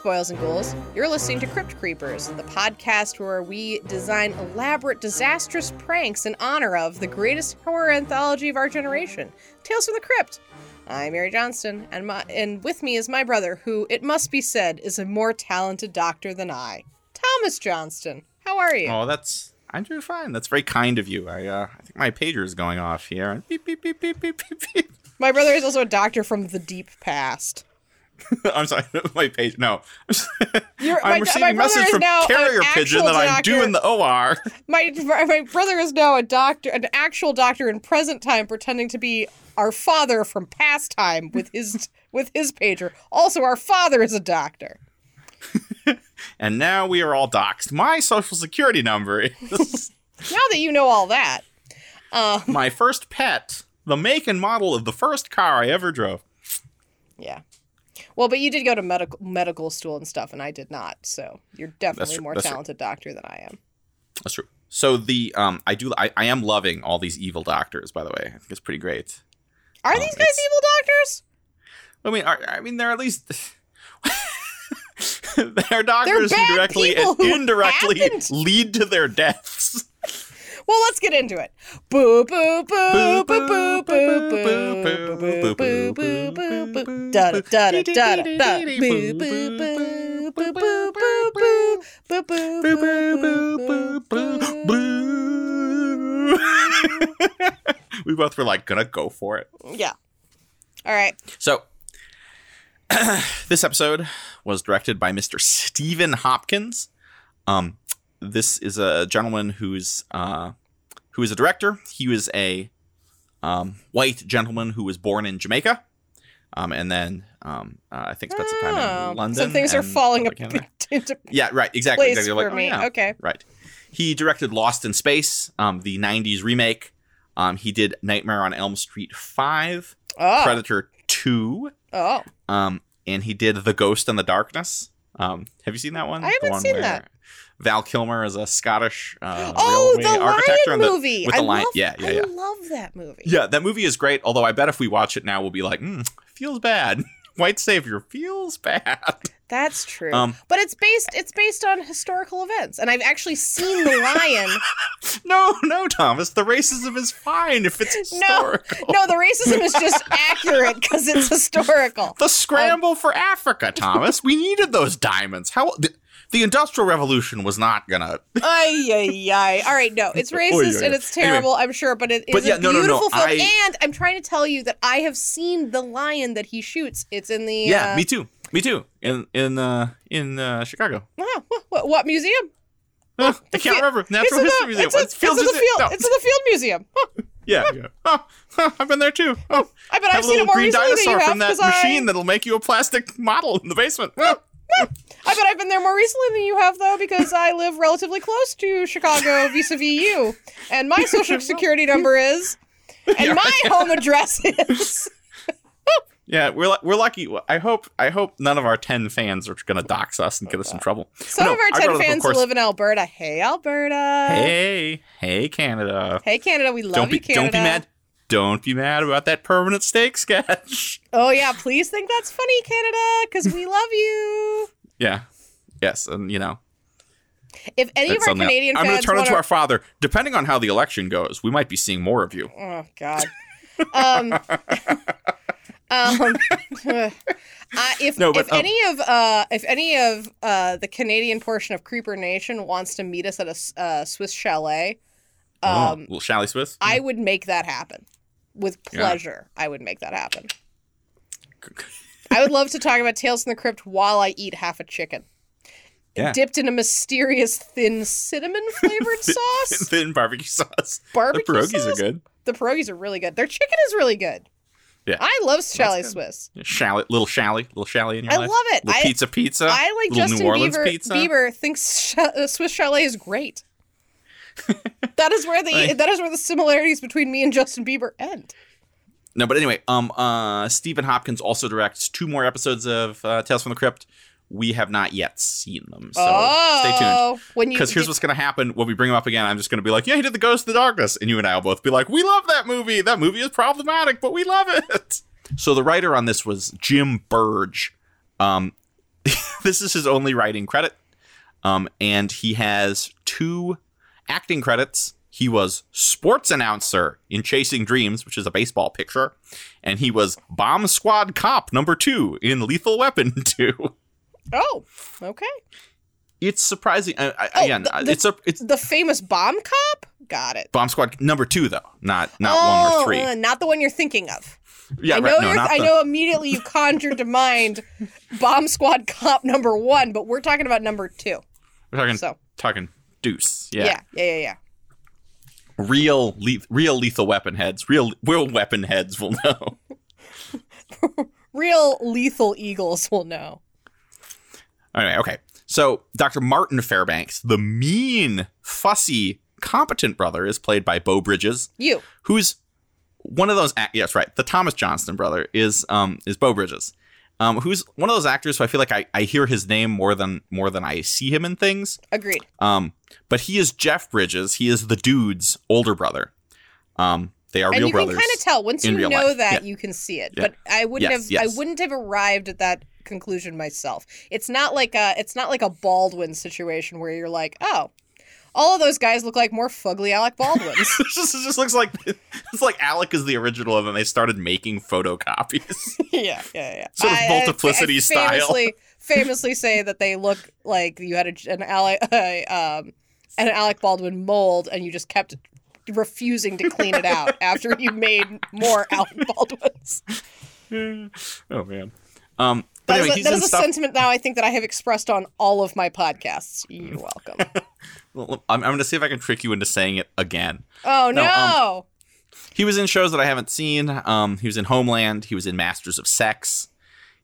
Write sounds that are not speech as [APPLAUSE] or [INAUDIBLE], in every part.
Boils and ghouls. You're listening to Crypt Creepers, the podcast where we design elaborate, disastrous pranks in honor of the greatest horror anthology of our generation, Tales from the Crypt. I'm Mary Johnston, and my, and with me is my brother, who, it must be said, is a more talented doctor than I, Thomas Johnston. How are you? Oh, that's I'm doing fine. That's very kind of you. I uh, I think my pager is going off here. Beep beep beep beep beep beep beep. My brother is also a doctor from the deep past. [LAUGHS] I'm sorry, [LAUGHS] my page. No, [LAUGHS] You're- I'm my- my receiving brother message from carrier pigeon that I'm due in the OR. My my brother is now a doctor, an actual doctor in present time, pretending to be our father from past time with his with his pager. Also, our father is a doctor. And now we are all doxxed. My social security number is Now that you know all that, um, my first pet, the make and model of the first car I ever drove. yeah. Well, but you did go to medical medical school and stuff, and I did not. So you're definitely more that's true. talented doctor than I am. That's true. So the um, I do I, I am loving all these evil doctors. By the way, I think it's pretty great. Are Um, these guys evil doctors? I mean, are, I mean, they're at least [LAUGHS] they're doctors who directly and indirectly happened- lead to their deaths. Well, let's get into it. Boo boo boo boo boo boo boo boo boo boo boo boo boo da da da da da da boo boo boo boo boo boo boo boo boo boo boo boo. we both were like gonna go for it. Yeah. All right. So this episode was directed by Mr. Stephen Hopkins. Um, this is a gentleman who's uh, who is a director. He was a um, white gentleman who was born in Jamaica, um, and then um, uh, I think spent some time Oh, in London. Some things are falling stuff like that. into Yeah, right. Exactly. place exactly. for Like, oh, yeah. Okay. Right. He directed Lost in Space, um, the '90s remake. Um, he did Nightmare on Elm Street Five, Oh. Predator Two, Oh. um, and he did The Ghost in the Darkness. Um, have you seen that one? I haven't one seen where that. Val Kilmer is a Scottish uh, Oh, the architecture Lion the- movie. with the I lion. love, yeah, yeah, I love that movie. Yeah, that movie is great. Although I bet if we watch it now, we'll be like, mm, feels bad. [LAUGHS] White savior feels bad. That's true. Um, but it's based it's based on historical events, and I've actually seen the lion. [LAUGHS] No, no, Thomas. The racism is fine if it's no, historical. no, the racism is just [LAUGHS] accurate because it's historical. The scramble for Africa, Thomas. we needed those diamonds. How the, the Industrial Revolution was not gonna. Ay, ay, ay. All right, no, it's [LAUGHS] Oy, racist oy, and it's terrible, I'm sure, but it is yeah, a no, no, no, beautiful film. I- And I'm trying to tell you that I have seen the lion that he shoots. It's in the Yeah, uh, me too. Me too. In in uh, in uh, Chicago. Wow, what, what, what museum? I can't remember. Natural in the, History Museum. It's, in- It's it's in the field. No. It's in the Field Museum. Huh. Yeah, yeah. Oh, I've been there too. Oh, I bet I've a seen more green recently than you dinosaur from that I. machine that'll make you a plastic model in the basement. I bet I've been there more recently than you have, though, because I live relatively close to Chicago vis-a-vis you, and my social [LAUGHS] security number is, and my home address is. [LAUGHS] Yeah, we're we're lucky. I hope I hope none of our ten fans are going to dox us and get us in trouble. Some No, of our ten brought it of fans course- live in Alberta. Hey, Alberta. Hey, hey, Canada. Hey, Canada. We love don't be you, Canada. don't be mad. Don't be mad about that permanent steak sketch. Oh yeah, please think that's funny, Canada, because we love you. Yeah. Yes, and you know. If any of our. Canadian I'm going to turn into our father. Depending on how the election goes, we might be seeing more of you. Oh God. Um, [LAUGHS] um, [LAUGHS] uh, if No, but, if um, any of uh, if any of uh, the Canadian portion of Creeper Nation wants to meet us at a uh, Swiss chalet, um, oh, little Shally Swiss. I would make that happen with Yeah. pleasure. I would make that happen. I would love to talk about Tales from the Crypt while I eat half a chicken. Yeah. Dipped in a mysterious thin cinnamon [LAUGHS] flavored sauce. Thin barbecue sauce. Barbecue the pierogies sauce? are good. The pierogies are really good. Their chicken is really good. Yeah. I love Chalet. Swiss. Shally, little Shally, little Shally in your I life. love it. Little I- pizza, pizza. I like little Justin New Orleans Bieber. pizza. Bieber thinks uh, Swiss Chalet is great. [LAUGHS] that is where the Like- that is where the similarities between me and Justin Bieber end. No, but anyway, um, uh, Stephen Hopkins also directs two more episodes of uh, Tales from the Crypt. We have not yet seen them, so stay tuned. oh, when you Because here's what's going to happen when we bring him up again. I'm just going to be like, "Yeah, he did the Ghost of the Darkness," and you and I will both be like, "We love that movie. That movie is problematic, but we love it." So the writer on this was Jim Burge. Um, [LAUGHS] this is his only writing credit. Um, and he has two acting credits. He was sports announcer in Chasing Dreams, which is a baseball picture, and he was bomb squad cop number two in Lethal Weapon [LAUGHS] 2. Oh, okay. It's surprising. I, I, Oh, again, the- the- it's a it's The famous bomb cop? Got it. bomb squad number two though, not not oh, one or three. uh, not the one you're thinking of. yeah, I know right. No, I the- know immediately you conjured to mind Bomb Squad Cop number one, but we're talking about number two. We're talking So talking Deuce. yeah, Yeah, yeah, yeah, yeah. Real le- real lethal weapon heads. Real real weapon heads will know. [LAUGHS] Real lethal eagles will know. Anyway, okay. So Dr. Martin Fairbanks, the mean, fussy, competent brother, is played by Beau Bridges, You. who's one of those. Yes, right. The Thomas Johnston brother is um is Beau Bridges, um who's one of those actors who I feel like I, I hear his name more than more than I see him in things. Agreed. Um, but he is Jeff Bridges. He is the dude's older brother. Um, they are And real you brothers. can kind of tell once you know life. that Yeah. you can see it. Yeah. But I wouldn't Yes, have yes. I wouldn't have arrived at that conclusion myself. It's not like a it's not like a Baldwin situation where you're like, oh, all of those guys look like more fugly Alec Baldwins. it, just, it just looks like it's like Alec is the original, and then they started making photocopies. [LAUGHS] yeah, yeah, yeah. Sort of I- I- multiplicity I style. Famously, famously say that they look like you had a, an Alec, [LAUGHS] uh, um, an Alec Baldwin mold, and you just kept refusing to clean it out [LAUGHS] after you made more Alec Baldwins. oh man. Um, but That is anyway, a, he's that is a stuff. sentiment now I think that I have expressed on all of my podcasts. You're welcome. I'm, I'm going to see if I can trick you into saying it again. Oh no! No, um, He was in shows that I haven't seen. Um, he was in Homeland. He was in Masters of Sex.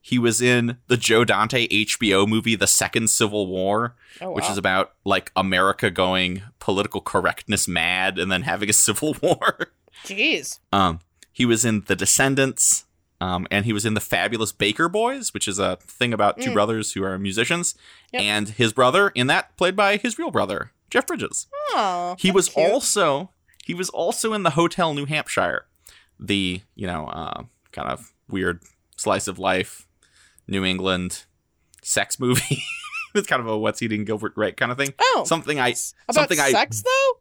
He was in the Joe Dante HBO movie, The Second Civil War, Oh, which is about like America going political correctness mad and then having a [LAUGHS] civil war. Jeez. Um, he was in The Descendants, um, and he was in The Fabulous Baker Boys, which is a thing about two Mm. brothers who are musicians, Yep. and his brother in that played by his real brother, Jeff Bridges. Oh, He was cute. also he was also in the Hotel New Hampshire, the you know uh, kind of weird slice of life, New England sex movie. [LAUGHS] it's kind of a what's eating Gilbert Grape kind of thing. Oh, Something I about something I sex though.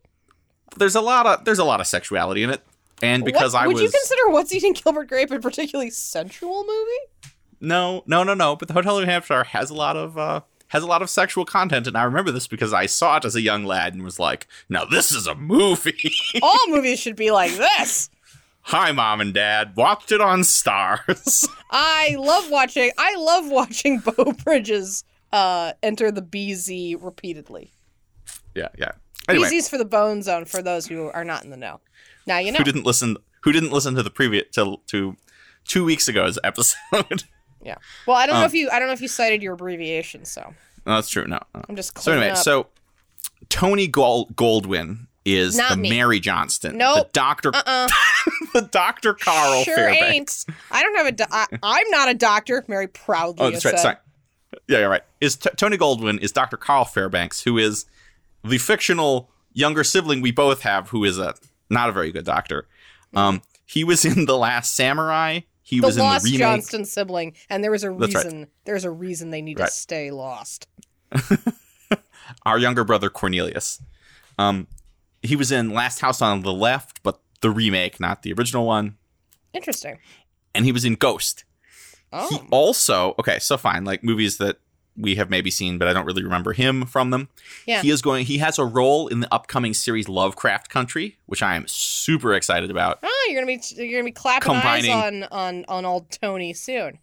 there's a lot of there's a lot of sexuality in it, and because What- I would was you consider What's Eating Gilbert Grape a particularly sensual movie? No, no, no, no. But the Hotel New Hampshire has a lot of uh, has a lot of sexual content, and I remember this because I saw it as a young lad and was like, "Now this is a movie." [LAUGHS] All movies should be like this. Hi, mom and dad. Watched it on Stars. [LAUGHS] I love watching. I love watching [LAUGHS] Beau Bridges uh, enter the BZ repeatedly. yeah, yeah. Anyway, BZ's for the Bone Zone for those who are not in the know. Now you know. who didn't listen? Who didn't listen to the previous to to two weeks ago's episode? Yeah. Well, I don't know Um, if you. I don't know if you cited your abbreviation. So no, that's true. No. no. I'm just. So anyway, up. so Tony Gold- Goldwyn is Not the me. Mary Johnston, Nope. the Doctor, Uh-uh. [LAUGHS] the Doctor Carl Sure Fairbanks. ain't. I don't have a. Do- I, I'm not a doctor. Mary proudly. Oh, that's right. said. Sorry. Yeah, you're right. Is T- Tony Goldwyn is Dr. Carl Fairbanks, who is the fictional younger sibling we both have, who is a not a very good doctor. Um, he was in the Last Samurai. He The was in lost the remake. Johnston sibling, and there was a That's right. reason. There's a reason they need Right. to stay lost. [LAUGHS] Our younger brother Cornelius. Um, he was in Last House on the Left, but the remake, not the original one. Interesting. And he was in Ghost. Oh, He also okay, so fine, like movies that we have maybe seen, but I don't really remember him from them. Yeah. He is going. He has a role in the upcoming series Lovecraft Country, which I am super excited about. oh, you're gonna be you're gonna be clapping Combining- eyes on on on old Tony soon.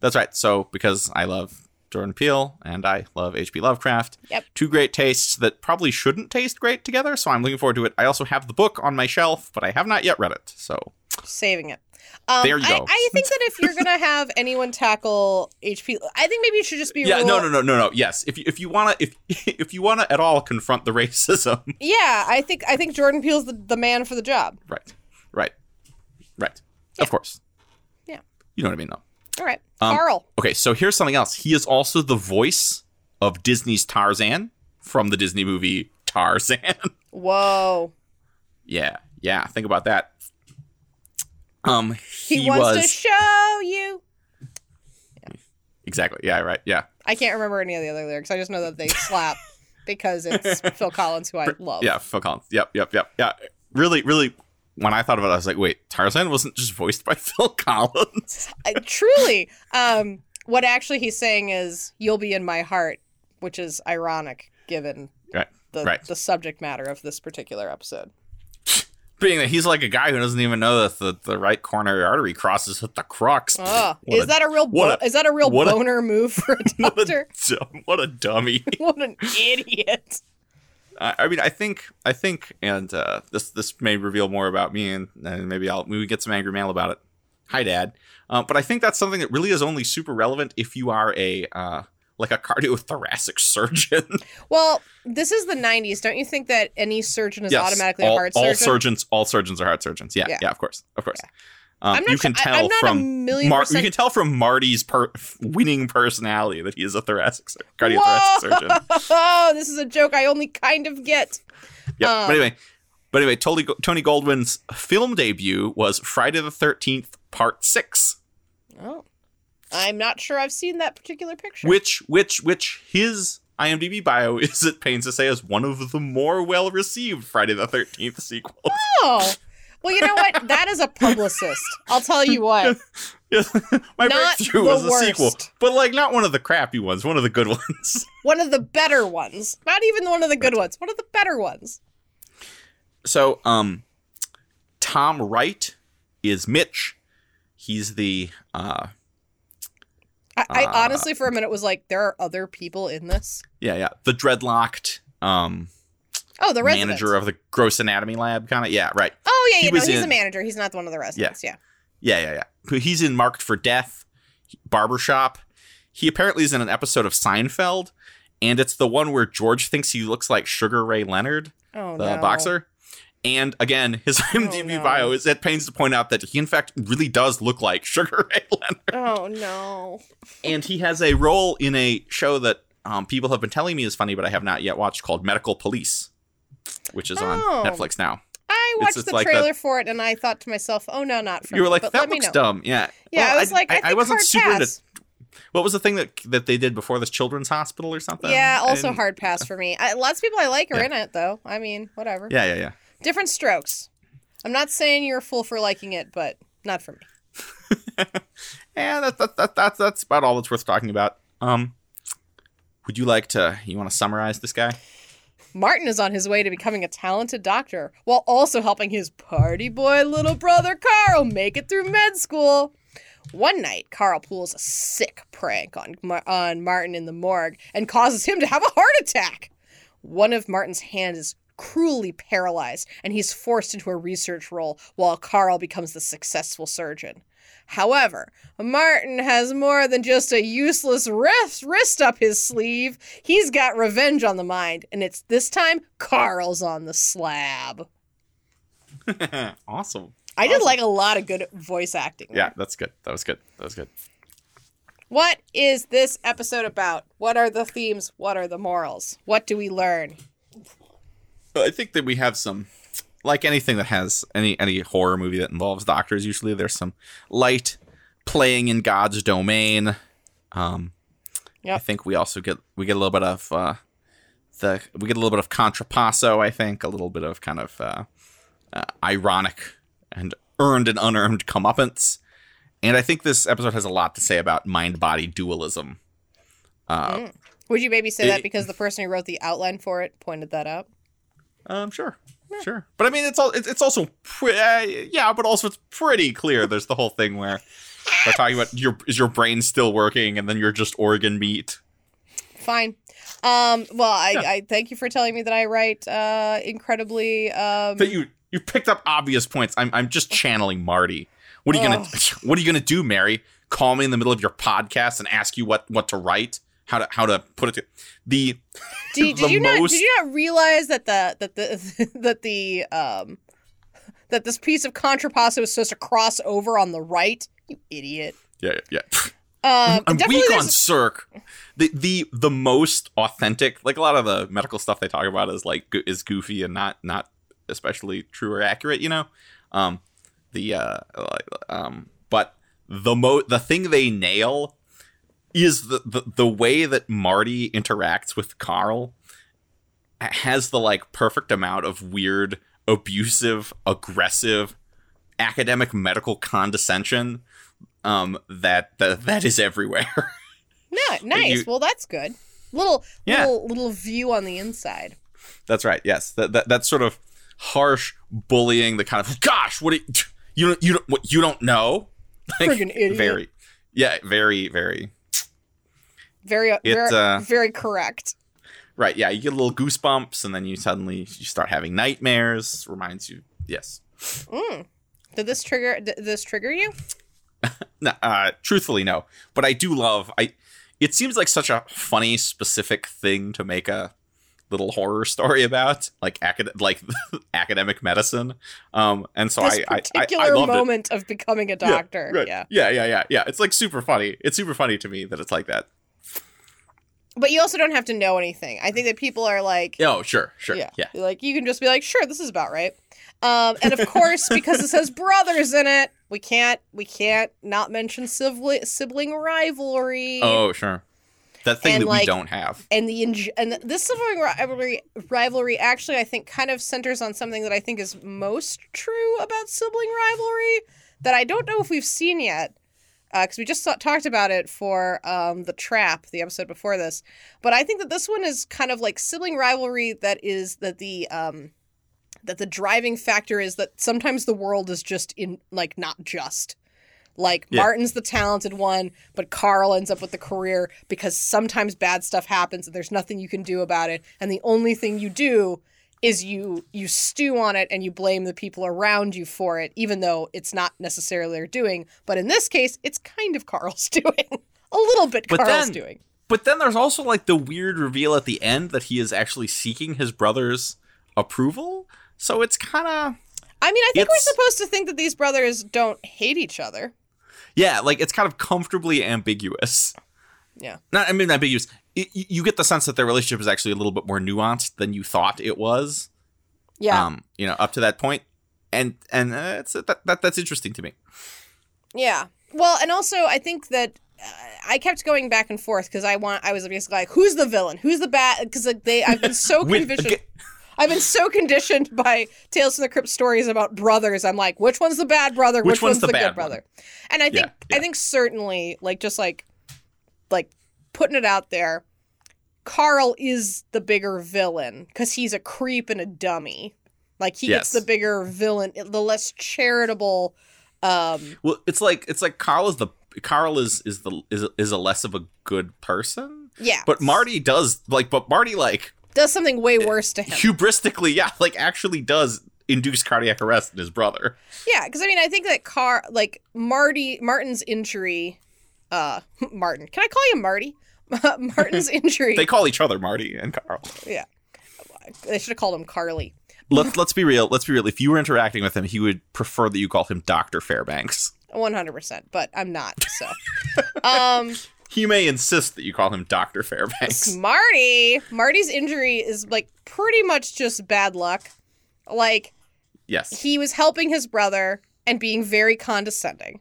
That's right. So because I love Jordan Peele and I love H.P. Lovecraft, Yep. two great tastes that probably shouldn't taste great together. So I'm looking forward to it. I also have the book on my shelf, but I have not yet read it. So Saving it. Um, There you I, go. I think that if you're gonna [LAUGHS] have anyone tackle HP, I think maybe it should just be yeah, rule. no, no, no, no, no. Yes, if you, if you wanna if [LAUGHS] if you wanna at all confront the [LAUGHS] racism, Yeah, I think I think Jordan Peele's the, the man for the job. right, right, right. Of course. Yeah. You know what I mean, though. All right, Um, Carl. Okay, so here's something else. He is also the voice of Disney's Tarzan from the Disney movie Tarzan. Whoa. yeah, yeah. Think about that. Um, He, he, wants was to show you. exactly. Yeah, right. Yeah, I can't remember any of the other lyrics. I just know that they slap [LAUGHS] because it's Phil Collins, who I love. yeah. Phil Collins. Yep, yep, yep. Yeah, really, really. When I thought about it, I was like, wait, Tarzan wasn't just voiced by [LAUGHS] Phil Collins. I, [LAUGHS] truly. Um, what actually he's saying is, "You'll be in my heart," which is ironic given Right. the Right. the subject matter of this particular episode. Being that he's like a guy who doesn't even know that the, the right coronary artery crosses with the crux. Oh, What is a- that a real what bo- a- is that a real what a- boner move for a [LAUGHS] what doctor? a, [LAUGHS] dumb, what a dummy. [LAUGHS] what an idiot! I I mean, I think, I think, and uh, this this may reveal more about me, and, and maybe I'll maybe get some angry mail about it. Hi, Dad. Uh, but I think that's something that really is only super relevant if you are a uh, like a cardiothoracic surgeon. [LAUGHS] Well, this is the '90s. Don't you think that any surgeon is Yes, automatically all, a heart all surgeon? surgeons, all surgeons are heart surgeons. Yeah, Yeah. yeah, of course, of course. Um, I'm not you can I- tell a from Mar- you can tell from Marty's per- winning personality that he is a thoracic sur- cardiothoracic surgeon. Oh, [LAUGHS] this is a joke I only kind of get. Yeah, Um, but anyway, but anyway, Tony, Tony Goldwyn's film debut was Friday the Thirteenth Part Six, Oh, I'm not sure I've seen that particular picture. which which which his IMDb bio [LAUGHS] is it pains to say is one of the more well received Friday the Thirteenth sequels. oh, well, you know what? That is a publicist. I'll tell you what. [LAUGHS] My Not breakthrough was a sequel, but like not one of the crappy ones, one of the good [LAUGHS] ones. One of the better ones. Not even one of the good ones. One of the better ones. So, um, Tom Wright is Mitch. He's the uh, I, I Uh, honestly, for a minute, was like, there are other people in this. yeah yeah the dreadlocked um Oh, the resident. manager of the Gross Anatomy Lab, kind of. Yeah, right. Oh yeah, He yeah. No, was he's a manager. He's not one of the residents. Yeah. Yeah, yeah, yeah. He's in Marked for Death, Barbershop. He apparently is in an episode of Seinfeld, and it's the one where George thinks he looks like Sugar Ray Leonard, Oh the no. boxer. And again, his [LAUGHS] IMDb no. bio is at pains to point out that he, in fact, really does look like Sugar [LAUGHS] Ray Leonard. Oh no. And he has a role in a show that um, people have been telling me is funny, but I have not yet watched called Medical Police, which is Oh. on Netflix now. I It's watched the like trailer for it, and I thought to myself, "Oh no, not for You were me," like, that looks dumb. Yeah. Yeah, Well, I was like, I, think wasn't hard super into. What was the thing that that they did before this children's hospital or something? Yeah, also hard pass for me. I, lots of people I like are Yeah. in it, though. I mean, whatever. Yeah, yeah, yeah. Different strokes. I'm not saying you're a fool for liking it, but not for me. [LAUGHS] Yeah, that, that, that, that's that's about all that's worth talking about. Um, would you like to? You want to summarize this guy? Martin is on his way to becoming a talented doctor while also helping his party boy little brother Carl make it through med school. One night, Carl pulls a sick prank on, on Martin in the morgue and causes him to have a heart attack. One of Martin's hands is cruelly paralyzed, and he's forced into a research role while Carl becomes the successful surgeon. However, Martin has more than just a useless wrist, wrist up his sleeve. He's got revenge on the mind, and it's this time Carl's on the slab. [LAUGHS] awesome. I did Awesome. like a lot of good voice acting. there. Yeah, that's good. That was good. That was good. What is this episode about? What are the themes? What are the morals? What do we learn? I think that we have some, like anything that has any any horror movie that involves doctors. Usually, there's some light playing in God's domain. Um, Yep. I think we also get we get a little bit of uh, the we get a little bit of contrapasso. I think a little bit of kind of uh, uh, ironic and earned and unearned comeuppance. And I think this episode has a lot to say about mind body dualism. Uh, Would you maybe say It- that because the person who wrote the outline for it pointed that out? Um, sure, sure. But I mean, it's all it's, it's also pre- uh, yeah, but also it's pretty clear. There's the whole thing where they're talking about your is your brain still working, and then you're just organ meat. Fine. Um, well, I, Yeah. I thank you for telling me that I write uh, incredibly. Um, That you you picked up obvious points. I'm I'm just channeling Marty. What are you gonna What are you gonna do, Mary? Call me in the middle of your podcast and ask you what what to write, how to how to put it. To, the did, the did you not? Did you not realize that the that the [LAUGHS] that the um that this piece of contrapasso is supposed to cross over on the right? You idiot. yeah yeah. [LAUGHS] Um, I'm definitely weak on there's- Cirque. The the the most authentic, like a lot of the medical stuff they talk about is like is goofy and not not especially true or accurate. You know, um, the uh, um, but the mo the thing they nail is the, the the way that Marty interacts with Carl has the like perfect amount of weird, abusive, aggressive, academic medical condescension um that that, that is everywhere. [LAUGHS] No, nice. you- well, that's good. Little Yeah. little little view on the inside. That's right. Yes, that, that that sort of harsh bullying, the kind of gosh, what do you you don't you don't what you don't know, [LAUGHS] Friggin' idiot. Very, yeah, very very Very It, very, uh, very correct. right. Yeah, you get a little goosebumps, and then you suddenly you start having nightmares. Reminds you, yes. Mm. Did this trigger did this trigger you? [LAUGHS] No, uh, truthfully, no. But I do love. I. It seems like such a funny, specific thing to make a little horror story about, like acad- like [LAUGHS] academic medicine. Um, and so this I, I, I, particular I loved it. moment of becoming a doctor. right. Yeah. yeah, yeah, yeah, yeah. It's like super funny. It's super funny to me that it's like that. But you also don't have to know anything. I think that people are like Oh, sure, sure, yeah. yeah. Like you can just be like, sure, this is about right. Um, and of course, because it says [LAUGHS] brothers in it, we can't we can't not mention sibling sibling rivalry. Oh, sure. That thing And, that like, we don't have. and the and this sibling rivalry rivalry actually I think kind of centers on something that I think is most true about sibling rivalry that I don't know if we've seen yet because we just saw, talked about it for um, the trap the episode before this but I think that this one is kind of like sibling rivalry that is that the um, that the driving factor is that sometimes the world is just in like not just like Yeah. Martin's the talented one, but Carl ends up with the career because sometimes bad stuff happens and there's nothing you can do about it. And the only thing you do is you you stew on it and you blame the people around you for it, even though it's not necessarily their doing. But in this case, it's kind of [LAUGHS] Carl's doing. A little bit But Carl's then- doing. But then there's also like the weird reveal at the end that he is actually seeking his brother's approval. So it's kind of I mean, I think we're supposed to think that these brothers don't hate each other. yeah, like it's kind of comfortably ambiguous. Yeah. Not I mean ambiguous. It, you get the sense that their relationship is actually a little bit more nuanced than you thought it was. Yeah. Um, you know, up to that point, and and uh, it's that, that that's interesting to me. Yeah. Well, and also I think that uh, I kept going back and forth because I want I was basically like, who's the villain? Who's the bad? Because like, they I've been so [LAUGHS] conditioned. I've been so conditioned by Tales from the Crypt stories about brothers. I'm like, which one's the bad brother? Which one's the the, bad good brother? And I think Yeah, yeah. I think certainly like just like like putting it out there, Carl is the bigger villain because he's a creep and a dummy. Like he gets the bigger villain, the less charitable. Um, Well, it's like it's like Carl is the Carl is is the is is a less of a good person, yeah, but Marty does like but Marty like does something way worse to him. hubristically, yeah, like actually does induce cardiac arrest in his brother. Yeah, because I mean, I think that Car like Marty Martin's injury, uh, [LAUGHS] Martin. Can I call you Marty? [LAUGHS] Martin's [LAUGHS] injury. They call each other Marty and Carl. yeah, they should have called him Carly. Let's let's be real. Let's be real. If you were interacting with him, he would prefer that you call him Doctor Fairbanks. One hundred percent, but I'm not. So, um, He may insist that you call him Doctor Fairbanks. Marty. Marty's injury is like pretty much just bad luck. Like Yes. he was helping his brother and being very condescending,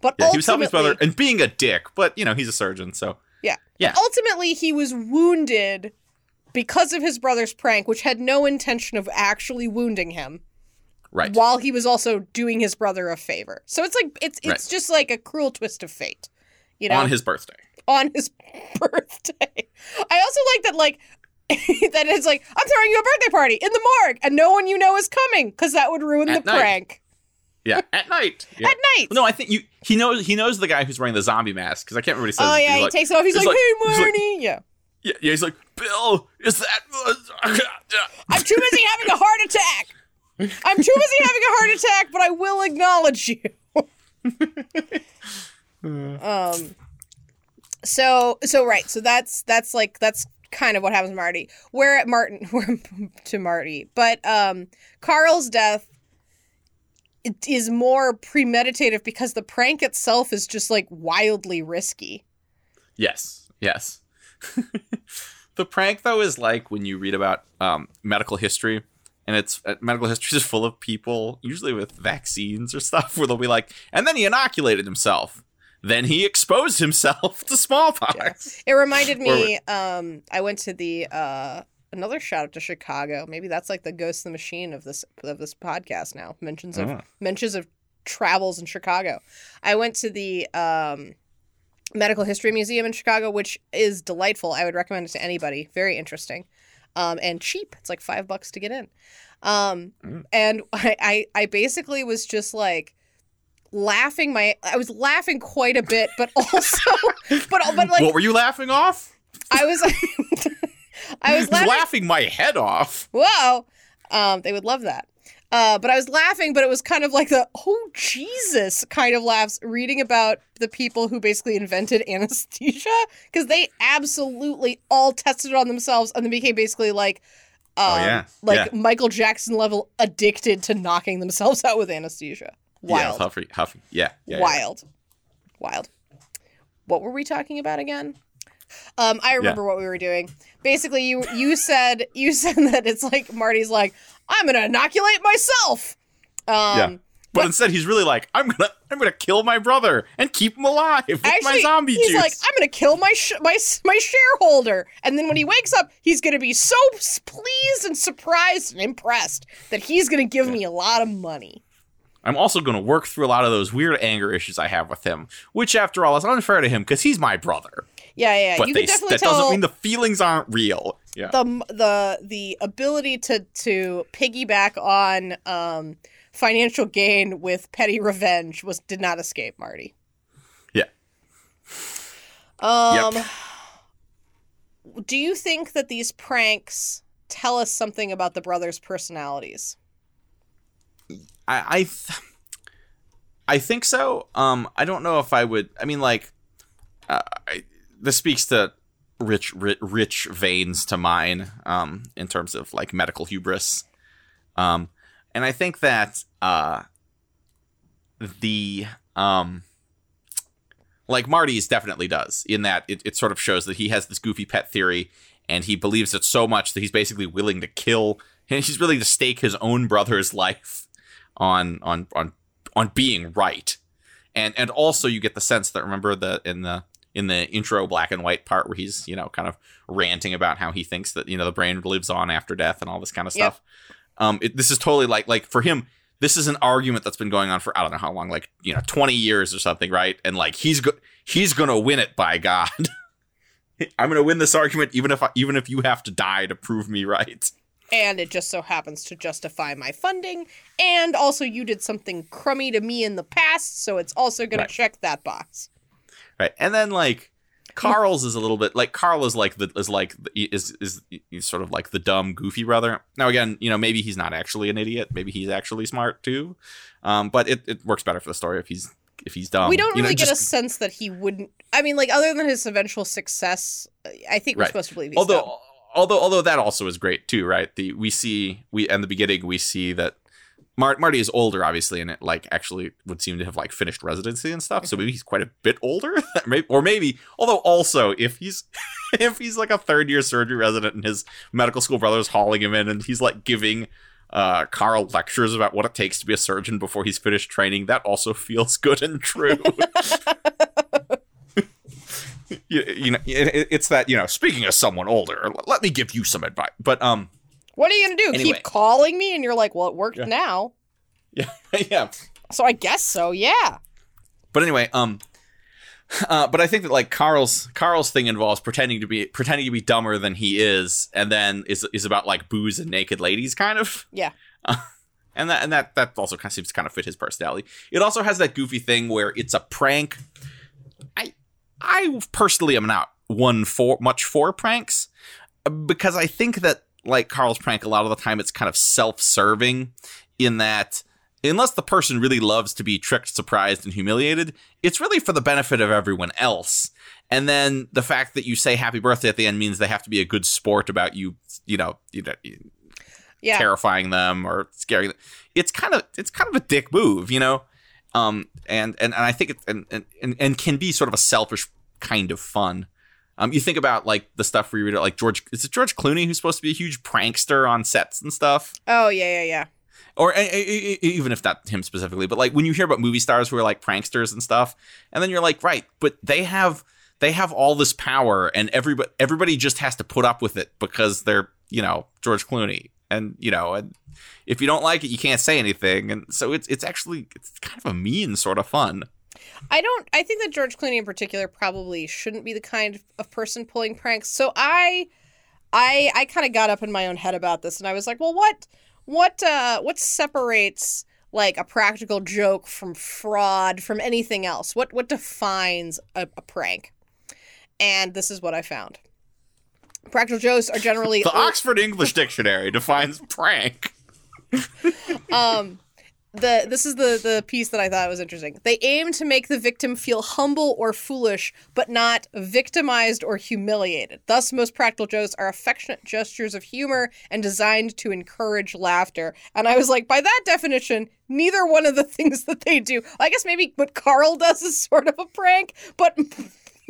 but Yeah, he was helping his brother and being a dick, but you know he's a surgeon, so Yeah. Yeah. Ultimately, he was wounded because of his brother's prank, which had no intention of actually wounding him, right. while he was also doing his brother a favor. So it's like it's it's Right. just like a cruel twist of fate. You know, On his birthday. on his [LAUGHS] birthday. I also like that like [LAUGHS] that it's like I'm throwing you a birthday party in the morgue and no one you know is coming because that would ruin At the night. prank Yeah, at night. Yeah. [LAUGHS] at night. No, I think you. He knows. He knows the guy who's wearing the zombie mask because I can't remember what he says. oh yeah, He's he like- takes it off. He's, he's like, like- "Hey, he's like- Marty." yeah. yeah, yeah. He's like, Bill, is that? [LAUGHS] I'm too busy having a heart attack. I'm too busy having a heart attack, but I will acknowledge you. [LAUGHS] um. So so right. So that's that's like that's kind of what happens to Marty. We're at Martin. We're to Marty, but um, Carl's death it is more premeditative because the prank itself is just like wildly risky. Yes, yes. [LAUGHS] the prank though is like when you read about um, medical history, and it's uh, medical history is full of people, usually with vaccines or stuff, where they'll be like, and then he inoculated himself. then he exposed himself [LAUGHS] to smallpox. It reminded me. Um, I went to the uh, another shout out to Chicago. Maybe that's like the ghost of the machine of this of this podcast now. Mentions of Oh. mentions of travels in Chicago. I went to the um, Medical History Museum in Chicago, which is delightful. I would recommend it to anybody. Very interesting, um, and cheap. It's like five bucks to get in. Um, Mm. and [LAUGHS] I, I I basically was just like laughing my I was laughing quite a bit, but [LAUGHS] also but but like what were you laughing off? I was [LAUGHS] [LAUGHS] I was laughing. laughing my head off. Whoa. Um, they would love that. Uh, but I was laughing, but it was kind of like the oh Jesus kind of laughs reading about the people who basically invented [LAUGHS] anesthesia because they absolutely all tested it on themselves and then became basically like um, Oh, yeah. like Yeah. Michael Jackson level addicted to knocking themselves out with anesthesia. Wild. Yeah, Huffy, Huffy. Yeah, yeah, yeah. Wild. Wild. What were we talking about again? Um, I remember what we were doing. Basically, you you [LAUGHS] said you said that it's like Marty's like I'm gonna inoculate myself. Um, Yeah. But instead, he's really like, I'm gonna, I'm gonna kill my brother and keep him alive with my zombie he's juice. like, I'm gonna kill my sh- my my shareholder, and then when he wakes up, he's gonna be so pleased and surprised and impressed that he's gonna give me a lot of money. I'm also gonna work through a lot of those weird anger issues I have with him, which, after all, is unfair to him because he's my brother. Yeah, yeah. yeah. But you they, can definitely that tell doesn't mean the feelings aren't real. Yeah. the the the ability to to piggyback on um, financial gain with petty revenge was did not escape Marty. Yeah. Um, do you think that these pranks tell us something about the brothers' personalities? I I, th- I think so. Um, I don't know if I would. I mean, like, uh, I, this speaks to rich, rich, rich veins to mine. Um, in terms of like medical hubris. Um, and I think that uh, the um. Like Marty's definitely does, in that it, it sort of shows that he has this goofy pet theory, and he believes it so much that he's basically willing to kill. And [LAUGHS] he's willing to stake his own brother's [LAUGHS] life on on on on being right and and also you get the sense that remember the in the in the intro black and white part where he's you know kind of ranting about how he thinks that you know the brain lives on after death and all this kind of Yep. stuff um it, this is totally like like for him this is an argument that's been going on for i don't know how long like you know 20 years or something right and like he's go- he's gonna win it by god [LAUGHS] i'm gonna win this argument even if I, even if you have to die to prove me right And it just so happens to justify my funding, and also you did something crummy to me in the past, so it's also going Right. to check that box. Right and then like carl's is a little bit like carl is like the is like the- is is sort of like the dumb goofy brother now again you know maybe he's not actually an idiot maybe he's actually smart too um but it, it works better for the story if he's if he's dumb we don't You know, really get a sense that he wouldn't. I mean, like other than his eventual success, I think we're Right. supposed to believe he's although dumb. although although that also is great too right the we see we in the beginning we see that Mar- Marty is older, obviously, and it like actually would seem to have like finished residency and stuff. So maybe he's quite a bit older, [LAUGHS] or maybe. Although also, if he's [LAUGHS] if he's like a third year surgery resident and his medical school brother is hauling him in, and he's like giving uh, Carl lectures about what it takes to be a surgeon before he's finished training, that also [LAUGHS] feels good and true. you, you know, it, it's that you know. Speaking of someone older, let me give you some advice. But um, What are you gonna do? Anyway. Keep calling me, and you're like, "Well, it worked Yeah. now." yeah, [LAUGHS] yeah. So I guess so. Yeah. But anyway, um, uh, but I think that like Carl's Carl's thing involves pretending to be pretending to be dumber than he is, and then is is about like booze and naked ladies, kind of. Yeah. [LAUGHS] and that and that that also kind of seems to kind of fit his personality. It also has that goofy thing where it's a prank. I I personally am not one for much for pranks uh, because I think that like Carl's prank a lot of the time it's kind of self-serving in that unless the person really loves to be tricked, surprised, and humiliated, it's really for the benefit of everyone else. And then the fact that you say happy birthday at the end means they have to be a good sport about you, you know, you know, Yeah. terrifying them or scaring them. It's kind of it's kind of a dick move, you know. Um, and and, and I think it and and and can be sort of a selfish kind of fun. Um, you think about like the stuff where you read it, like George is it George Clooney who's supposed to be a huge prankster on sets and stuff, Oh yeah, yeah, yeah. or a, a, a, even if not him specifically, but like when you hear about movie stars who are like pranksters and stuff, and then you're like, right, but they have they have all this power, and everybody everybody just has to put up with it because they're you know George Clooney, and you know, and if you don't like it, you can't say anything, and so it's it's actually it's kind of a mean sort of fun. I don't. I think that George Clooney in particular probably shouldn't be the kind of person pulling pranks. So I, I, I kind of got up in my own head about this, and I was like, well, what, what, uh, what separates like a practical joke from fraud from anything else? What, what defines a, a prank? And this is what I found. Practical jokes are generally the Oxford English Dictionary defines prank. [LAUGHS] um the this is the the piece that I thought was interesting. They aim to make the victim feel humble or foolish, but not victimized or humiliated. Thus, most practical jokes are affectionate gestures of humor and designed to encourage laughter. And I was like, by that definition, neither one of the [LAUGHS] things that they do. I guess maybe what Carl does is sort of a prank, but